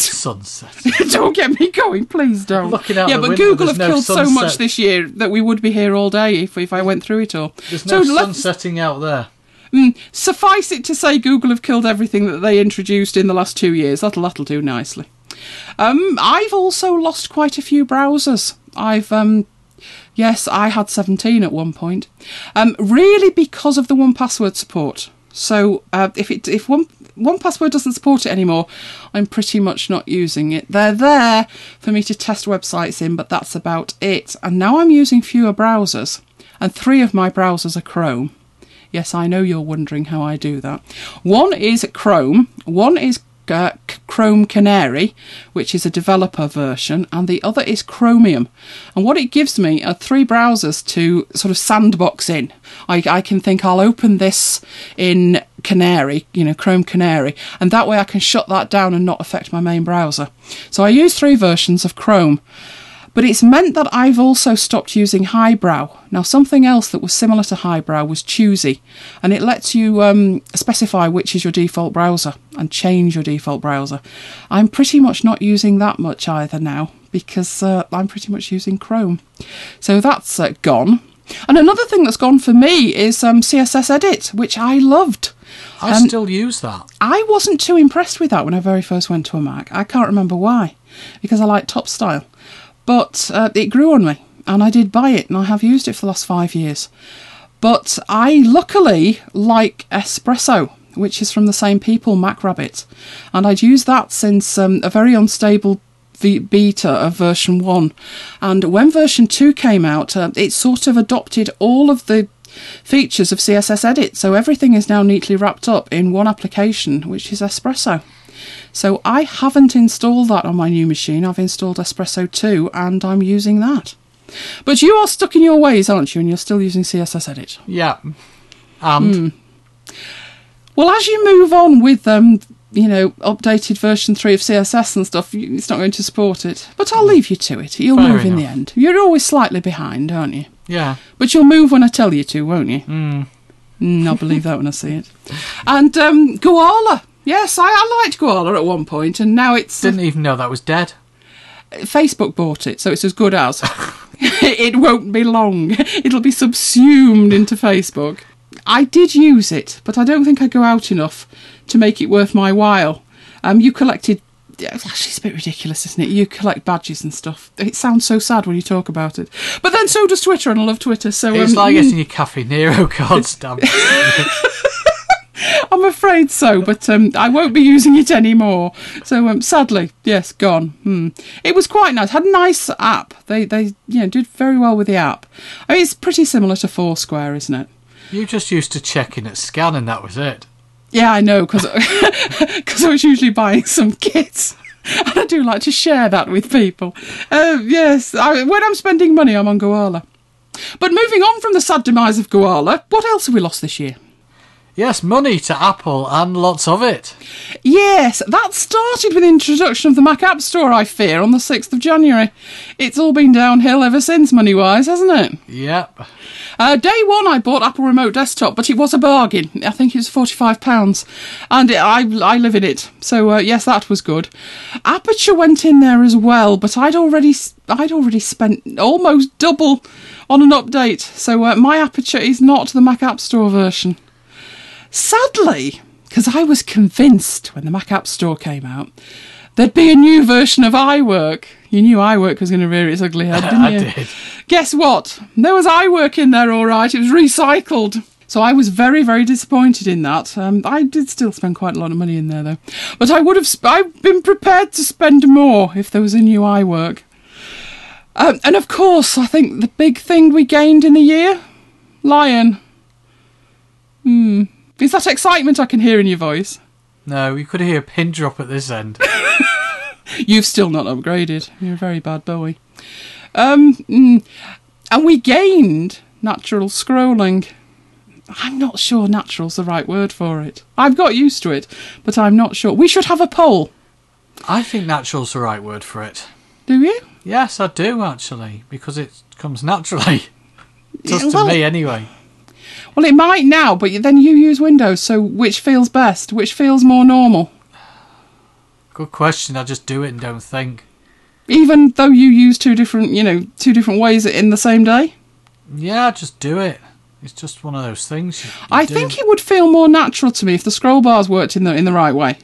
Speaker 2: Sunset. *laughs*
Speaker 1: don't get me going, please don't.
Speaker 2: Looking out
Speaker 1: yeah, but
Speaker 2: window,
Speaker 1: Google have
Speaker 2: no
Speaker 1: killed so much this year that we would be here all day if if I went through it all.
Speaker 2: There's no
Speaker 1: so
Speaker 2: sun
Speaker 1: let's
Speaker 2: out there.
Speaker 1: mm, suffice it to say, Google have killed everything that they introduced in the last two years. That'll that'll do nicely. Um, I've also lost quite a few browsers. I've um, yes, I had seventeen at one point. Um, really because of the one password support. So uh, if it if one one password doesn't support it anymore, I'm pretty much not using it. They're there for me to test websites in, but that's about it. And now I'm using fewer browsers, and three of my browsers are Chrome. Yes, I know you're wondering how I do that. One is Chrome, one is uh, Chrome Canary, which is a developer version, and the other is Chromium. And what it gives me are three browsers to sort of sandbox in. I, I can think I'll open this in Canary, you know, Chrome Canary, and that way I can shut that down and not affect my main browser. So I use three versions of Chrome. But it's meant that I've also stopped using Highbrow. Now, something else that was similar to Highbrow was Choosy, and it lets you um, specify which is your default browser and change your default browser. I'm pretty much not using that much either now because uh, I'm pretty much using Chrome. So that's uh, gone. And another thing that's gone for me is um, CSSEdit, which I loved.
Speaker 2: I still use that.
Speaker 1: I wasn't too impressed with that when I very first went to a Mac. I can't remember why, because I like TopStyle. But uh, it grew on me, and I did buy it, and I have used it for the last five years. But I luckily like Espresso, which is from the same people, MacRabbit, and I'd used that since um, a very unstable beta of version 1. And when version 2 came out, uh, it sort of adopted all of the features of CSSEdit, so everything is now neatly wrapped up in one application, which is Espresso. So I haven't installed that on my new machine. I've installed Espresso 2 and I'm using that. But you are stuck in your ways, aren't you? And you're still using CSSEdit.
Speaker 2: Yeah. And
Speaker 1: Hmm. Well, as you move on with um, you know, updated version three of CSS and stuff, it's not going to support it. But I'll leave you to it. You'll
Speaker 2: Fair
Speaker 1: move in the end. You're always slightly behind, aren't you?
Speaker 2: yeah.
Speaker 1: But you'll move when I tell you to, won't you?
Speaker 2: Mm.
Speaker 1: Mm, I'll believe that when I see it. *laughs* And um, Gowalla. Yes, I, I liked Gowalla at one point, and now it's
Speaker 2: Didn't even know that was dead.
Speaker 1: Facebook bought it, so it's as good as. *laughs* it won't be long. It'll be subsumed into Facebook. I did use it, but I don't think I go out enough to make it worth my while. Um, you collected. Actually, it's a bit ridiculous, isn't it? You collect badges and stuff. It sounds so sad when you talk about it. But then so does Twitter, and I love Twitter. So
Speaker 2: It's
Speaker 1: um,
Speaker 2: like
Speaker 1: mm,
Speaker 2: getting your Caffè Nero *laughs* card stamped. *laughs*
Speaker 1: I'm afraid so, but um, I won't be using it anymore. So um, sadly, yes, gone. Hmm. It was quite nice. Had a nice app. They they you know did very well with the app. I mean, it's pretty similar to Foursquare, isn't it?
Speaker 2: you just used to check in at scan and that was it.
Speaker 1: Yeah, I know because *laughs* I was usually buying some kits. *laughs* And I do like to share that with people. Uh, yes, I, when I'm spending money, I'm on Gowalla. But moving on from the sad demise of Gowalla, what else have we lost this year?
Speaker 2: Yes, money to Apple and lots of it.
Speaker 1: Yes, that started with the introduction of the Mac App Store, I fear, on the 6th of January. It's all been downhill ever since, money wise, hasn't it?
Speaker 2: Yep.
Speaker 1: Uh, day one, I bought Apple Remote Desktop, but it was a bargain. I think it was £45, and it, I, I live in it. So, uh, yes, that was good. Aperture went in there as well, but I'd already, s- I'd already spent almost double on an update. So, uh, my Aperture is not the Mac App Store version. Sadly, because I was convinced when the Mac App Store came out, there'd be a new version of iWork. You knew iWork was going to rear its ugly head, *laughs* didn't
Speaker 2: I
Speaker 1: you?
Speaker 2: did.
Speaker 1: Guess what? There was iWork in there, all right. It was recycled. So I was very, very disappointed in that. Um, I did still spend quite a lot of money in there, though. But I would have. Sp- I've been prepared to spend more if there was a new iWork. Um, and of course, I think the big thing we gained in the year, Lion. Hmm. Is that excitement I can hear in your voice?
Speaker 2: No, you could hear a pin drop at this end. *laughs*
Speaker 1: You've still not upgraded. You're a very bad Bowie. Um, mm, and we gained natural scrolling. I'm not sure natural's the right word for it. I've got used to it, but I'm not sure. We should have a poll.
Speaker 2: I think natural's the right word for it.
Speaker 1: Do you?
Speaker 2: Yes, I do actually, because it comes naturally. *laughs* Just
Speaker 1: Yeah,
Speaker 2: to me, anyway.
Speaker 1: Well, it might now, but then you use Windows, so which feels best? Which feels more normal?
Speaker 2: Good question. I just do it and don't think.
Speaker 1: Even though you use two different, you know, two different ways in the same day?
Speaker 2: Yeah, just do it. It's just one of those things. You, you
Speaker 1: I
Speaker 2: do.
Speaker 1: think it would feel more natural to me if the scroll bars worked in the in the right way.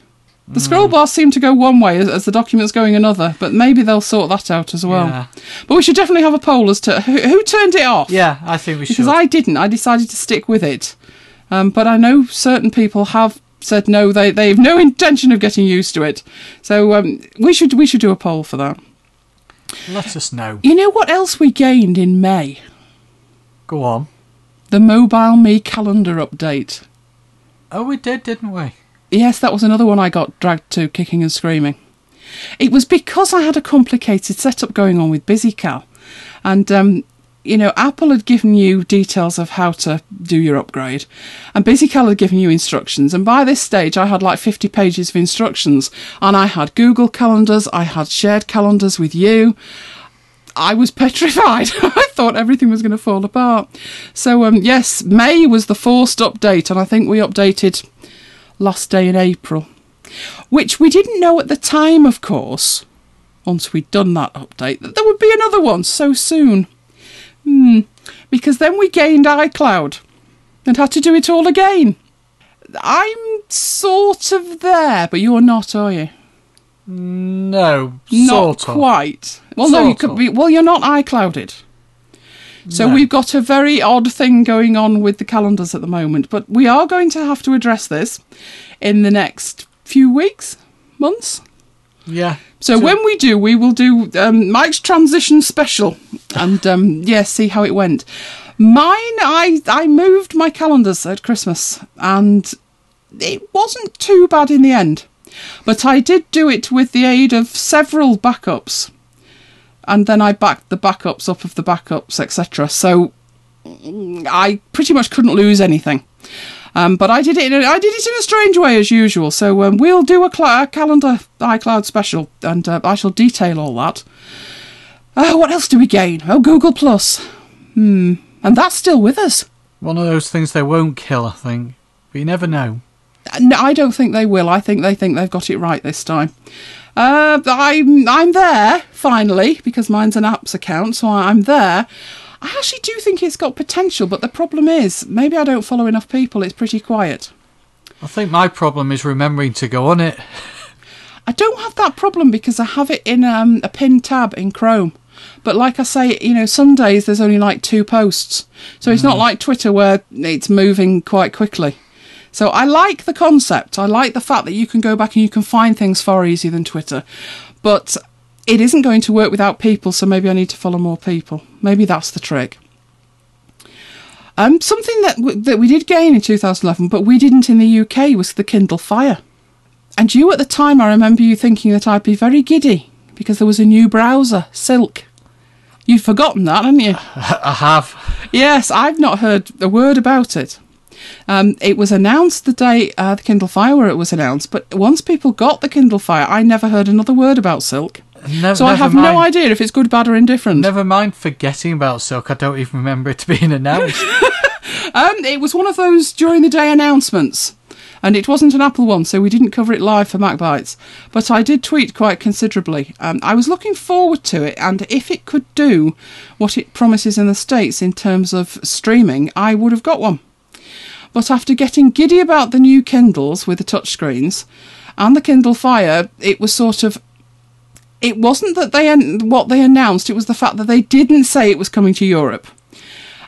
Speaker 1: The scroll bars seem to go one way as, as the document's going another, but maybe they'll sort that out as well.
Speaker 2: Yeah.
Speaker 1: But we should definitely have a poll as to who, who turned it off.
Speaker 2: Yeah, I think we should. because.
Speaker 1: I didn't. I decided to stick with it. Um, but I know certain people have said no. They they have no *laughs* intention of getting used to it. So um, we should we should do a poll for that.
Speaker 2: Let us know.
Speaker 1: You know what else we gained in May?
Speaker 2: Go on.
Speaker 1: The MobileMe calendar update.
Speaker 2: Oh, we did, didn't we?
Speaker 1: Yes, that was another one I got dragged to kicking and screaming. It was because I had a complicated setup going on with BusyCal. And, um, you know, Apple had given you details of how to do your upgrade, and BusyCal had given you instructions. And by this stage, I had like 50 pages of instructions, and I had Google calendars, I had shared calendars with you. I was *laughs* petrified. *laughs* I thought everything was going to fall apart. So, um, yes, May was the forced update, and I think we updated last day in April, which we didn't know at the time, of course, once we'd done that update, that there would be another one so soon. Hmm, because then we gained iCloud and had to do it all again. I'm sort of there, but you're not, are you?
Speaker 2: No,
Speaker 1: Not
Speaker 2: of.
Speaker 1: quite. Well, no, you could be. Well, you're not iClouded. So
Speaker 2: No.
Speaker 1: we've got a very odd thing going on with the calendars at the moment, but we are going to have to address this in the next few weeks, months.
Speaker 2: Yeah.
Speaker 1: So when we do, we will do um, Mike's transition special, and um, yeah, see how it went. Mine, I I moved my calendars at Christmas, and it wasn't too bad in the end. But I did do it with the aid of several backups, and then I backed the backups up of the backups, etc. So mm, I pretty much couldn't lose anything. Um, but I did it. In a, I did it in a strange way as usual. So um, we'll do a, cl- a calendar iCloud special, and uh, I shall detail all that. Uh, what else do we gain? Oh, Google Plus. Hmm, and that's still with us.
Speaker 2: One of those things they won't kill, I think. But you never know.
Speaker 1: No, I don't think they will. I think they think they've got it right this time. Uh, I'm I'm there finally because mine's an apps account, so I'm there. I actually do think it's got potential, but the problem is maybe I don't follow enough people. It's pretty quiet.
Speaker 2: I think my problem is remembering to go on it.
Speaker 1: I don't have that problem because I have it in um, a pinned tab in Chrome. But like I say, you know, some days there's only like two posts. So it's not like Twitter where it's moving quite quickly. So I like the concept. I like the fact that you can go back and you can find things far easier than Twitter. But it isn't going to work without people, so maybe I need to follow more people. Maybe that's the trick. Um, something that w- that we did gain in 2011, but we didn't in the UK, was the Kindle Fire. And you at the time, I remember you thinking that I'd be very giddy because there was a new browser, Silk. You've forgotten that, haven't you? *laughs*
Speaker 2: I have.
Speaker 1: Yes, I've not heard a word about it. Um, it was announced the day uh, the Kindle Fire where it was announced, but once people got the Kindle Fire, I never heard another word about Silk.
Speaker 2: Never,
Speaker 1: So I have
Speaker 2: mind.
Speaker 1: no idea if it's good, bad, or indifferent.
Speaker 2: Never mind forgetting about Silk. I don't even remember it being announced. *laughs*
Speaker 1: Um, it was one of those during the day announcements, and it wasn't an Apple one, so we didn't cover it live for MacBites. But I did tweet quite considerably. Um, I was looking forward to it, and if it could do what it promises in the States in terms of streaming, I would have got one. But after getting giddy about the new Kindles with the touchscreens and the Kindle Fire, it was sort of. It wasn't that they what they announced; it was the fact that they didn't say it was coming to Europe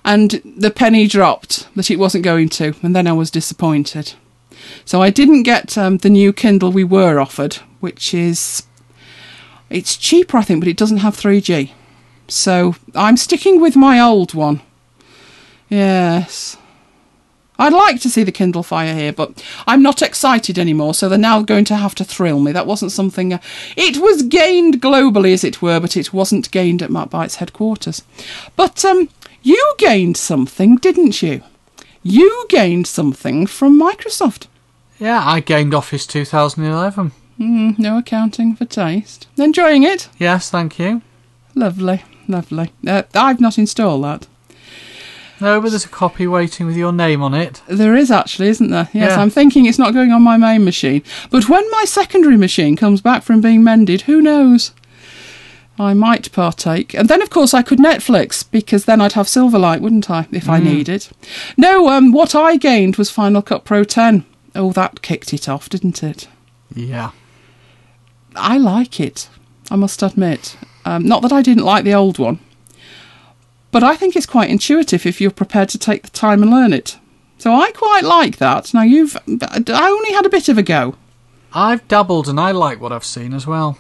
Speaker 1: and the penny dropped that it wasn't going to, and then I was disappointed. So I didn't get um, the new Kindle we were offered, which is it's cheaper, I think, but it doesn't have 3G. So I'm sticking with my old one. Yes. I'd like to see the Kindle Fire here, but I'm not excited anymore, so they're now going to have to thrill me. That wasn't something. Uh, it was gained globally, as it were, but it wasn't gained at MacBite's headquarters. But um, you gained something, didn't you? You gained something from Microsoft.
Speaker 2: yeah, I gained Office 2011.
Speaker 1: Mm, no accounting for taste. Enjoying it?
Speaker 2: Yes, thank you.
Speaker 1: Lovely, lovely. Uh, I've not installed that.
Speaker 2: No, but there's a copy waiting with your name on it.
Speaker 1: There is actually, isn't there? Yes,
Speaker 2: Yeah.
Speaker 1: I'm thinking it's not going on my main machine. But when my secondary machine comes back from being mended, who knows? I might partake. And then, of course, I could Netflix, because then I'd have Silverlight, wouldn't I, if I need it? No, um, what I gained was Final Cut Pro 10. Oh, that kicked it off, didn't it?
Speaker 2: Yeah.
Speaker 1: I like it, I must admit. Um, not that I didn't like the old one, but I think it's quite intuitive if you're prepared to take the time and learn it. So I quite like that. Now you've, I only had a bit of a go.
Speaker 2: I've dabbled and I like what I've seen as well.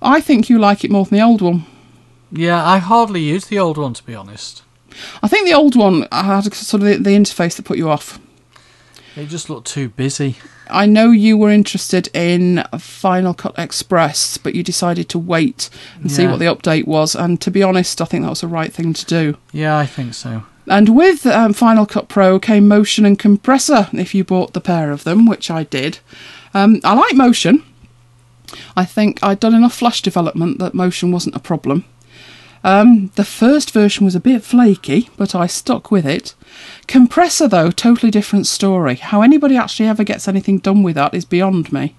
Speaker 1: I think you like it more than the old one.
Speaker 2: Yeah, I hardly use the old one to be honest.
Speaker 1: I think the old one had sort of the, the interface that put you off.
Speaker 2: It just looked too busy.
Speaker 1: I know you were interested in Final Cut Express, but you decided to wait and see what the update was. And to be honest, I think that was the right thing to do.
Speaker 2: Yeah, I think so.
Speaker 1: And with um, Final Cut Pro came Motion and Compressor, if you bought the pair of them, which I did. Um, I like Motion. I think I'd done enough Flash development that Motion wasn't a problem. Um, the first version was a bit flaky, but I stuck with it. Compressor, though, totally different story. How anybody actually ever gets anything done with that is beyond me.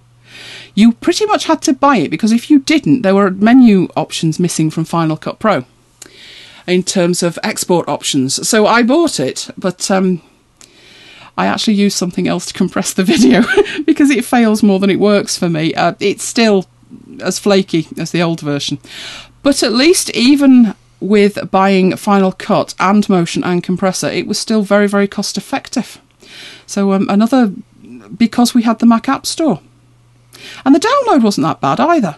Speaker 1: You pretty much had to buy it because if you didn't, there were menu options missing from Final Cut Pro in terms of export options. So I bought it, but um, I actually use something else to compress the *laughs* video *laughs* because it fails more than it works for me. Uh, it's still as flaky as the old version. But at least, even with buying Final Cut and Motion and Compressor, it was still very, very cost effective. So, um, another because we had the Mac App Store. And the download wasn't that bad either.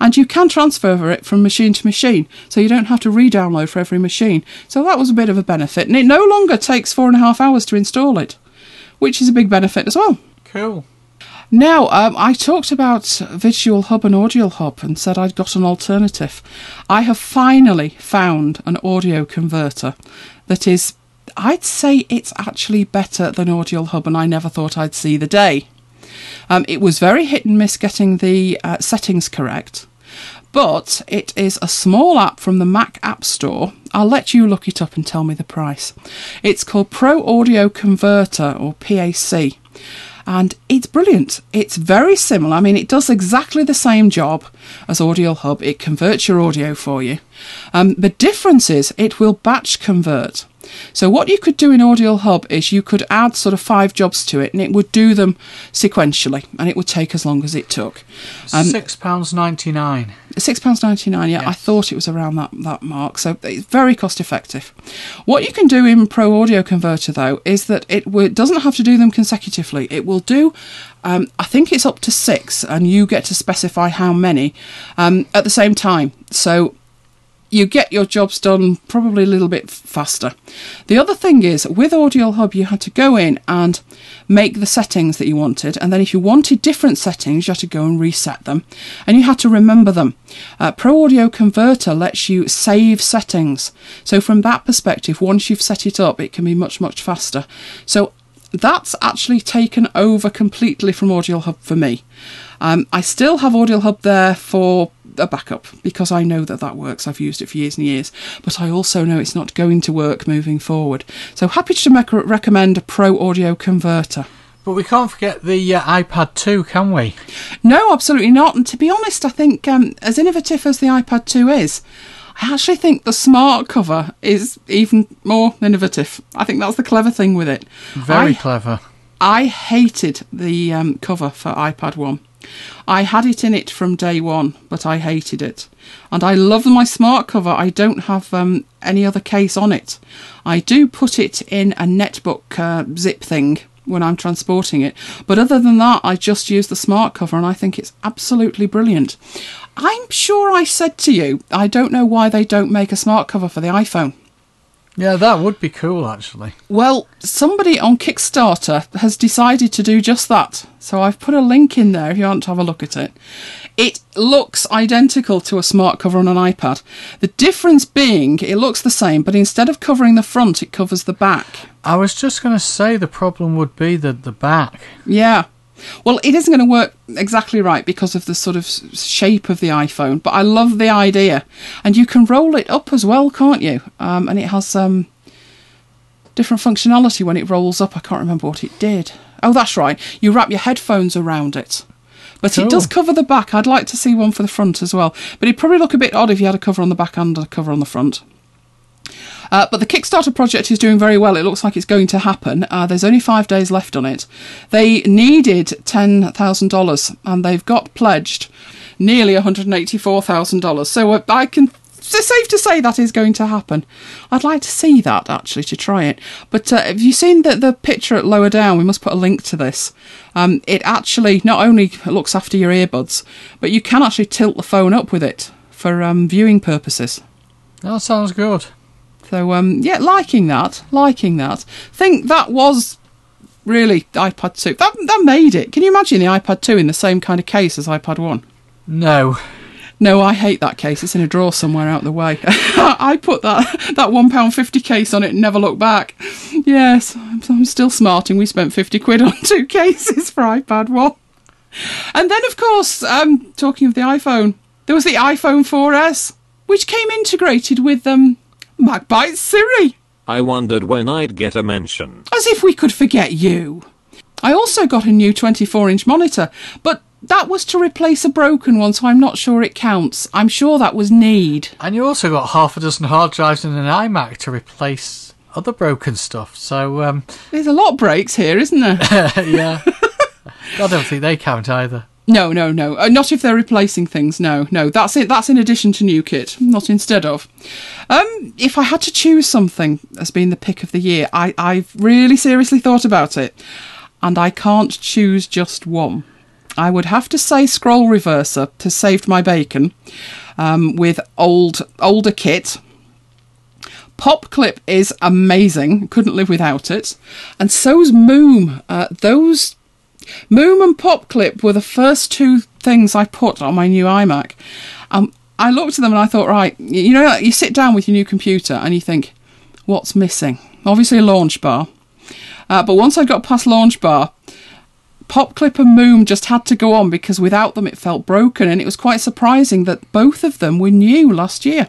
Speaker 1: And you can transfer it from machine to machine, so you don't have to re download for every machine. So that was a bit of a benefit. And it no longer takes four and a half hours to install it, which is a big benefit as well.
Speaker 2: Cool.
Speaker 1: Now, um, I talked about Visual Hub and Audio Hub and said I'd got an alternative. I have finally found an audio converter that is, I'd say it's actually better than Audio Hub, and I never thought I'd see the day. Um, it was very hit and miss getting the uh, settings correct, but it is a small app from the Mac App Store. I'll let you look it up and tell me the price. It's called Pro Audio Converter or PAC. And it's brilliant. It's very similar. I mean, it does exactly the same job as Audio Hub. It converts your audio for you. Um, the difference is it will batch convert. So what you could do in Audio Hub is you could add sort of five jobs to it, and it would do them sequentially, and it would take as long as it took.
Speaker 2: Um, Six pounds ninety nine.
Speaker 1: Six pounds ninety nine. Yeah, yes. I thought it was around that that mark. So it's very cost effective. What you can do in Pro Audio Converter though is that it w- doesn't have to do them consecutively. It will do. Um, I think it's up to six, and you get to specify how many um, at the same time. So you get your jobs done probably a little bit faster. The other thing is with Audio Hub, you had to go in and make the settings that you wanted, and then if you wanted different settings, you had to go and reset them, and you had to remember them. Uh, Pro Audio Converter lets you save settings, so from that perspective, once you've set it up, it can be much much faster. So that's actually taken over completely from Audio Hub for me. Um, I still have Audio Hub there for a backup because I know that that works. I've used it for years and years, but I also know it's not going to work moving forward. So happy to me- recommend a Pro Audio Converter.
Speaker 2: But we can't forget the uh, iPad 2, can we?
Speaker 1: No, absolutely not. And to be honest, I think um, as innovative as the iPad 2 is, I actually think the smart cover is even more innovative. I think that's the clever thing with it.
Speaker 2: Very
Speaker 1: I,
Speaker 2: clever.
Speaker 1: I hated the um, cover for iPad 1. I had it in it from day one, but I hated it. And I love my smart cover. I don't have um, any other case on it. I do put it in a netbook uh, zip thing when I'm transporting it. But other than that, I just use the smart cover and I think it's absolutely brilliant. I'm sure I said to you, I don't know why they don't make a smart cover for the iPhone.
Speaker 2: Yeah, that would be cool actually.
Speaker 1: Well, somebody on Kickstarter has decided to do just that. So I've put a link in there if you want to have a look at it. It looks identical to a smart cover on an iPad. The difference being it looks the same, but instead of covering the front, it covers the back.
Speaker 2: I was just going to say the problem would be the the back.
Speaker 1: Yeah. Well, it isn't going to work exactly right because of the sort of shape of the iPhone, but I love the idea. And you can roll it up as well, can't you? Um, and it has um, different functionality when it rolls up. I can't remember what it did. Oh, that's right. You wrap your headphones around it. But cool. it does cover the back. I'd like to see one for the front as well. But it'd probably look a bit odd if you had a cover on the back and a cover on the front. Uh, but the Kickstarter project is doing very well. It looks like it's going to happen. Uh, there's only five days left on it. They needed $10,000 and they've got pledged nearly $184,000. So uh, I can it's safe to say that is going to happen. I'd like to see that actually to try it. But uh, have you seen the, the picture at lower down? We must put a link to this. Um, it actually not only looks after your earbuds, but you can actually tilt the phone up with it for um, viewing purposes.
Speaker 2: That sounds good.
Speaker 1: So um, yeah, liking that, liking that. Think that was really iPad 2. That that made it. Can you imagine the iPad 2 in the same kind of case as iPad 1?
Speaker 2: No.
Speaker 1: No, I hate that case. It's in a drawer somewhere out the way. *laughs* I put that that one pound fifty case on it and never looked back. Yes, I'm, I'm still smarting. We spent fifty quid on two *laughs* cases for iPad one, and then of course, um, talking of the iPhone, there was the iPhone 4S which came integrated with um, Magpie Siri.
Speaker 3: I wondered when I'd get a mention.
Speaker 1: As if we could forget you. I also got a new 24 inch monitor, but that was to replace a broken one, so I'm not sure it counts. I'm sure that was need.
Speaker 2: And you also got half a dozen hard drives and an iMac to replace other broken stuff. So, um,
Speaker 1: There's a lot of breaks here, isn't there? *laughs*
Speaker 2: yeah. *laughs* I don't think they count either.
Speaker 1: No, no, no. Uh, not if they're replacing things. No, no. That's it. That's in addition to new kit, not instead of. Um, if I had to choose something as being the pick of the year, I, I've really seriously thought about it, and I can't choose just one. I would have to say Scroll Reverser to saved my bacon um, with old older kit. PopClip is amazing. Couldn't live without it. And so's Moom. Uh, those Moom and PopClip were the first two things I put on my new iMac. Um, I looked at them and I thought, right, you know, you sit down with your new computer and you think, what's missing? Obviously, a LaunchBar. Uh, but once I got past launch bar, PopClip and Moom just had to go on because without them it felt broken, and it was quite surprising that both of them were new last year.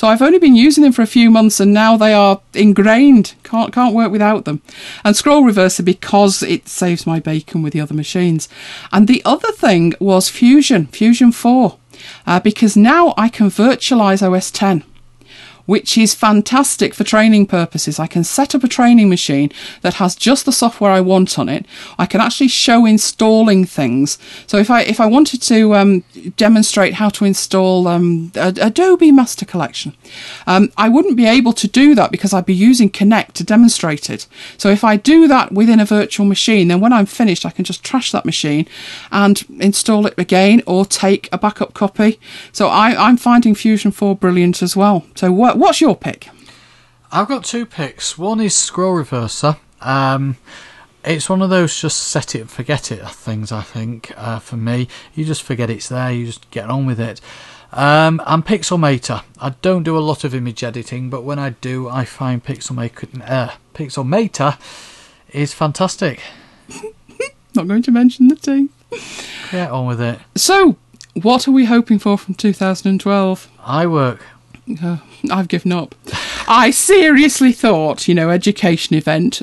Speaker 1: So I've only been using them for a few months, and now they are ingrained. Can't can't work without them. And Scroll Reverser because it saves my bacon with the other machines. And the other thing was Fusion, Fusion Four, uh, because now I can virtualize OS 10 which is fantastic for training purposes. I can set up a training machine that has just the software I want on it. I can actually show installing things. So if I if I wanted to um, demonstrate how to install um, Adobe Master Collection, um, I wouldn't be able to do that because I'd be using Connect to demonstrate it. So if I do that within a virtual machine, then when I'm finished, I can just trash that machine and install it again or take a backup copy. So I, I'm finding Fusion 4 brilliant as well. So what what's your pick?
Speaker 2: I've got two picks. One is Scroll Reverser. Um, it's one of those just set it and forget it things, I think, uh, for me. You just forget it's there, you just get on with it. Um, and Pixelmator. I don't do a lot of image editing, but when I do, I find Pixelmator, uh, Pixelmator is fantastic. *laughs*
Speaker 1: Not going to mention the team.
Speaker 2: Get on with it.
Speaker 1: So, what are we hoping for from 2012?
Speaker 2: iWork.
Speaker 1: Uh, *laughs* I've given up. I seriously thought, you know, education event.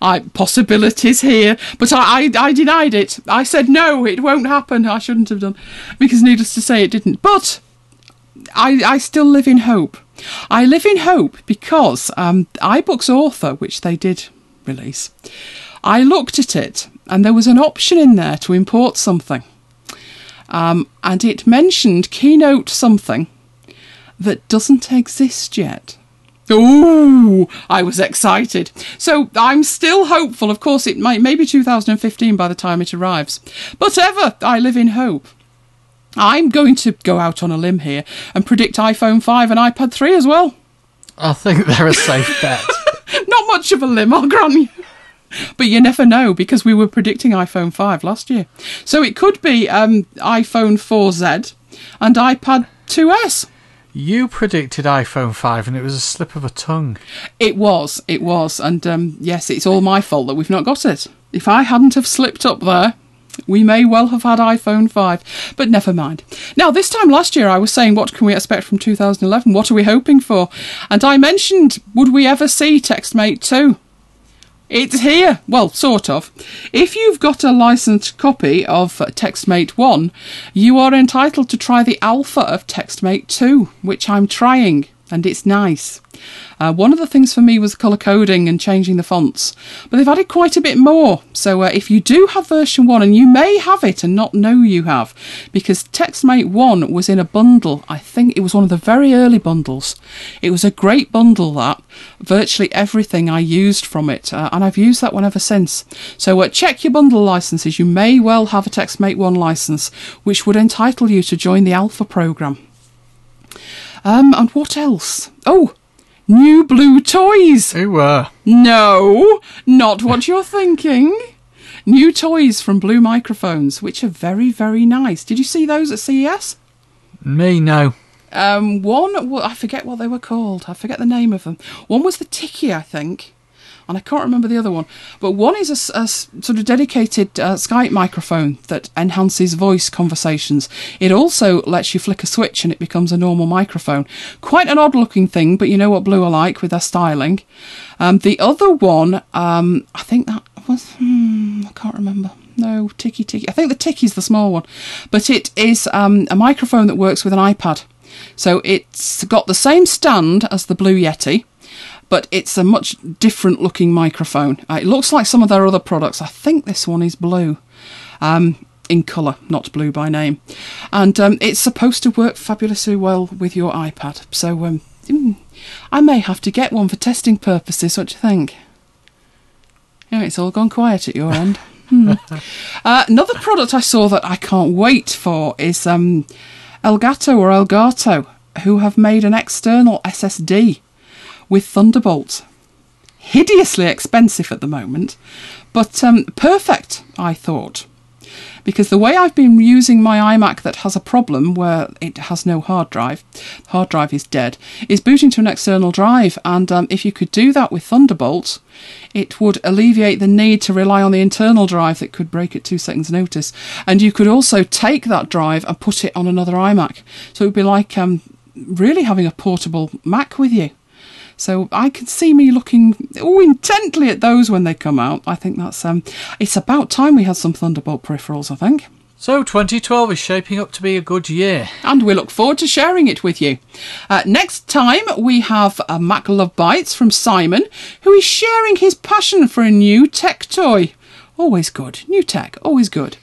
Speaker 1: I possibilities here, but I, I, I denied it. I said no, it won't happen. I shouldn't have done, because needless to say, it didn't. But I, I still live in hope. I live in hope because um, iBooks Author, which they did release, I looked at it and there was an option in there to import something. Um, and it mentioned Keynote something that doesn't exist yet. Ooh, I was excited. So I'm still hopeful. Of course, it might maybe 2015 by the time it arrives. But ever, I live in hope. I'm going to go out on a limb here and predict iPhone 5 and iPad 3 as well.
Speaker 2: I think they're a safe *laughs* bet.
Speaker 1: Not much of a limb, I'll grant you. But you never know because we were predicting iPhone 5 last year. So it could be um, iPhone 4Z and iPad 2S.
Speaker 2: You predicted iPhone 5 and it was a slip of a tongue.
Speaker 1: It was, it was. And um, yes, it's all my fault that we've not got it. If I hadn't have slipped up there, we may well have had iPhone 5, but never mind. Now, this time last year, I was saying, what can we expect from 2011? What are we hoping for? And I mentioned, would we ever see TextMate 2? It's here. Well, sort of. If you've got a licensed copy of TextMate 1, you are entitled to try the alpha of TextMate 2, which I'm trying, and it's nice. Uh, one of the things for me was colour coding and changing the fonts, but they've added quite a bit more. So uh, if you do have version 1, and you may have it and not know you have, because TextMate 1 was in a bundle, I think it was one of the very early bundles. It was a great bundle that, virtually everything I used from it, uh, and I've used that one ever since. So uh, check your bundle licenses, you may well have a TextMate 1 license, which would entitle you to join the alpha program. Um, and what else? Oh, new blue toys.
Speaker 2: Who were?
Speaker 1: No, not what *laughs* you're thinking. New toys from Blue Microphones, which are very, very nice. Did you see those at CES?
Speaker 2: Me, no.
Speaker 1: Um, one, I forget what they were called. I forget the name of them. One was the Tiki, I think. And I can't remember the other one. But one is a sort of dedicated uh, Skype microphone that enhances voice conversations. It also lets you flick a switch and it becomes a normal microphone. Quite an odd looking thing, but you know what Blue are like with their styling. Um, the other one, um, I think that was, hmm, I can't remember. No, ticky ticky I think the Tiki's the small one, but it is um, a microphone that works with an iPad. So it's got the same stand as the Blue Yeti, but it's a much different looking microphone. Uh, it looks like some of their other products. I think this one is blue. Um, in colour, not blue by name. And um, it's supposed to work fabulously well with your iPad. So um, mm, I may have to get one for testing purposes. What do you think? Yeah, it's all gone quiet at your end. *laughs* Hmm. Uh, another product I saw that I can't wait for is um, Elgato or Elgato, who have made an external SSD with Thunderbolt. Hideously expensive at the moment, but um, perfect, I thought. Because the way I've been using my iMac that has a problem where it has no hard drive, hard drive is dead, is booting to an external drive. And um, if you could do that with Thunderbolt, it would alleviate the need to rely on the internal drive that could break at two seconds' notice. And you could also take that drive and put it on another iMac. So it would be like um, really having a portable Mac with you. So I can see me looking oh intently at those when they come out. I think that's um, it's about time we had some Thunderbolt peripherals. I think.
Speaker 2: So 2012 is shaping up to be a good year.
Speaker 1: and we look forward to sharing it with you. Uh, next time, we have a Mac Love Bites from Simon, who is sharing his passion for a new tech toy. Always good. New tech, always good.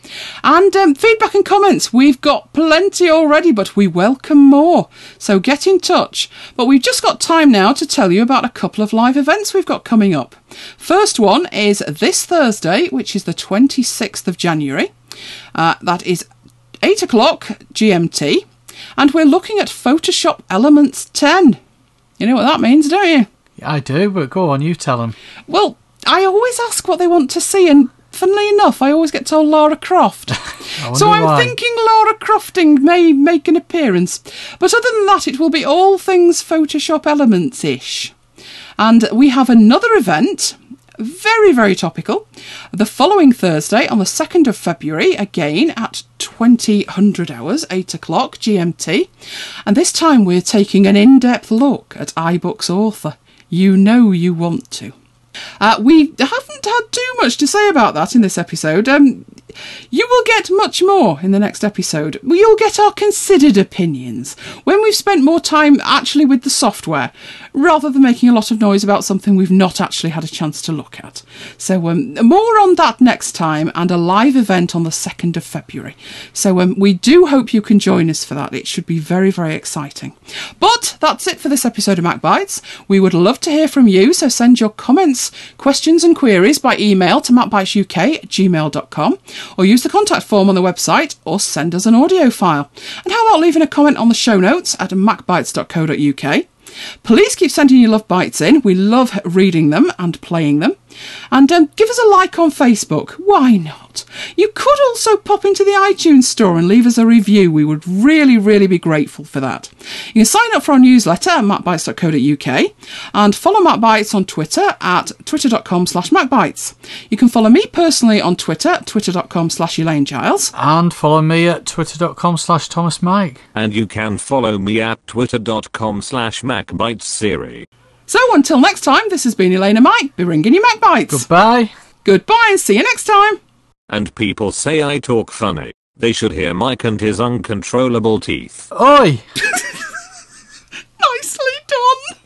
Speaker 1: And um, feedback and comments. We've got plenty already, but we welcome more. So get in touch. But we've just got time now to tell you about a couple of live events we've got coming up. First one is this Thursday, which is the 26th of January. Uh, that is 8 o'clock GMT, and we're looking at Photoshop Elements 10. You know what that means, don't you?
Speaker 2: I do, but go on, you tell them.
Speaker 1: Well, I always ask what they want to see, and funnily enough, I always get told Laura Croft. *laughs* so I'm
Speaker 2: why.
Speaker 1: thinking Laura Crofting may make an appearance. But other than that, it will be all things Photoshop Elements ish. And we have another event, very, very topical, the following Thursday on the 2nd of February, again at 2000 hours, 8 o'clock GMT. And this time we're taking an in depth look at iBooks author. You know you want to. Uh, we haven't had too much to say about that in this episode. Um, you will get much more in the next episode. You'll get our considered opinions when we've spent more time actually with the software, rather than making a lot of noise about something we've not actually had a chance to look at. So, um, more on that next time, and a live event on the 2nd of February. So, um, we do hope you can join us for that. It should be very, very exciting. But that's it for this episode of MacBites. We would love to hear from you, so send your comments, questions, and queries by email to macbitesuk at gmail.com or use the contact form on the website or send us an audio file. And how about leaving a comment on the show notes at macbites.co.uk? Please keep sending your love bites in. We love reading them and playing them. And um, give us a like on Facebook. Why not? You could also pop into the iTunes store and leave us a review. We would really, really be grateful for that. You can sign up for our newsletter at macbites.co.uk and follow MacBites on Twitter at twitter.com slash macbites. You can follow me personally on Twitter, twitter.com slash Elaine Giles.
Speaker 2: And follow me at twitter.com slash Thomas Mike.
Speaker 3: And you can follow me at twitter.com slash macbitesiri.
Speaker 1: So until next time, this has been Elena Mike, be ringing you MacBites.
Speaker 2: Goodbye.
Speaker 1: Goodbye and see you next time.
Speaker 3: And people say I talk funny. They should hear Mike and his uncontrollable teeth.
Speaker 2: Oi! *laughs*
Speaker 1: Nicely done.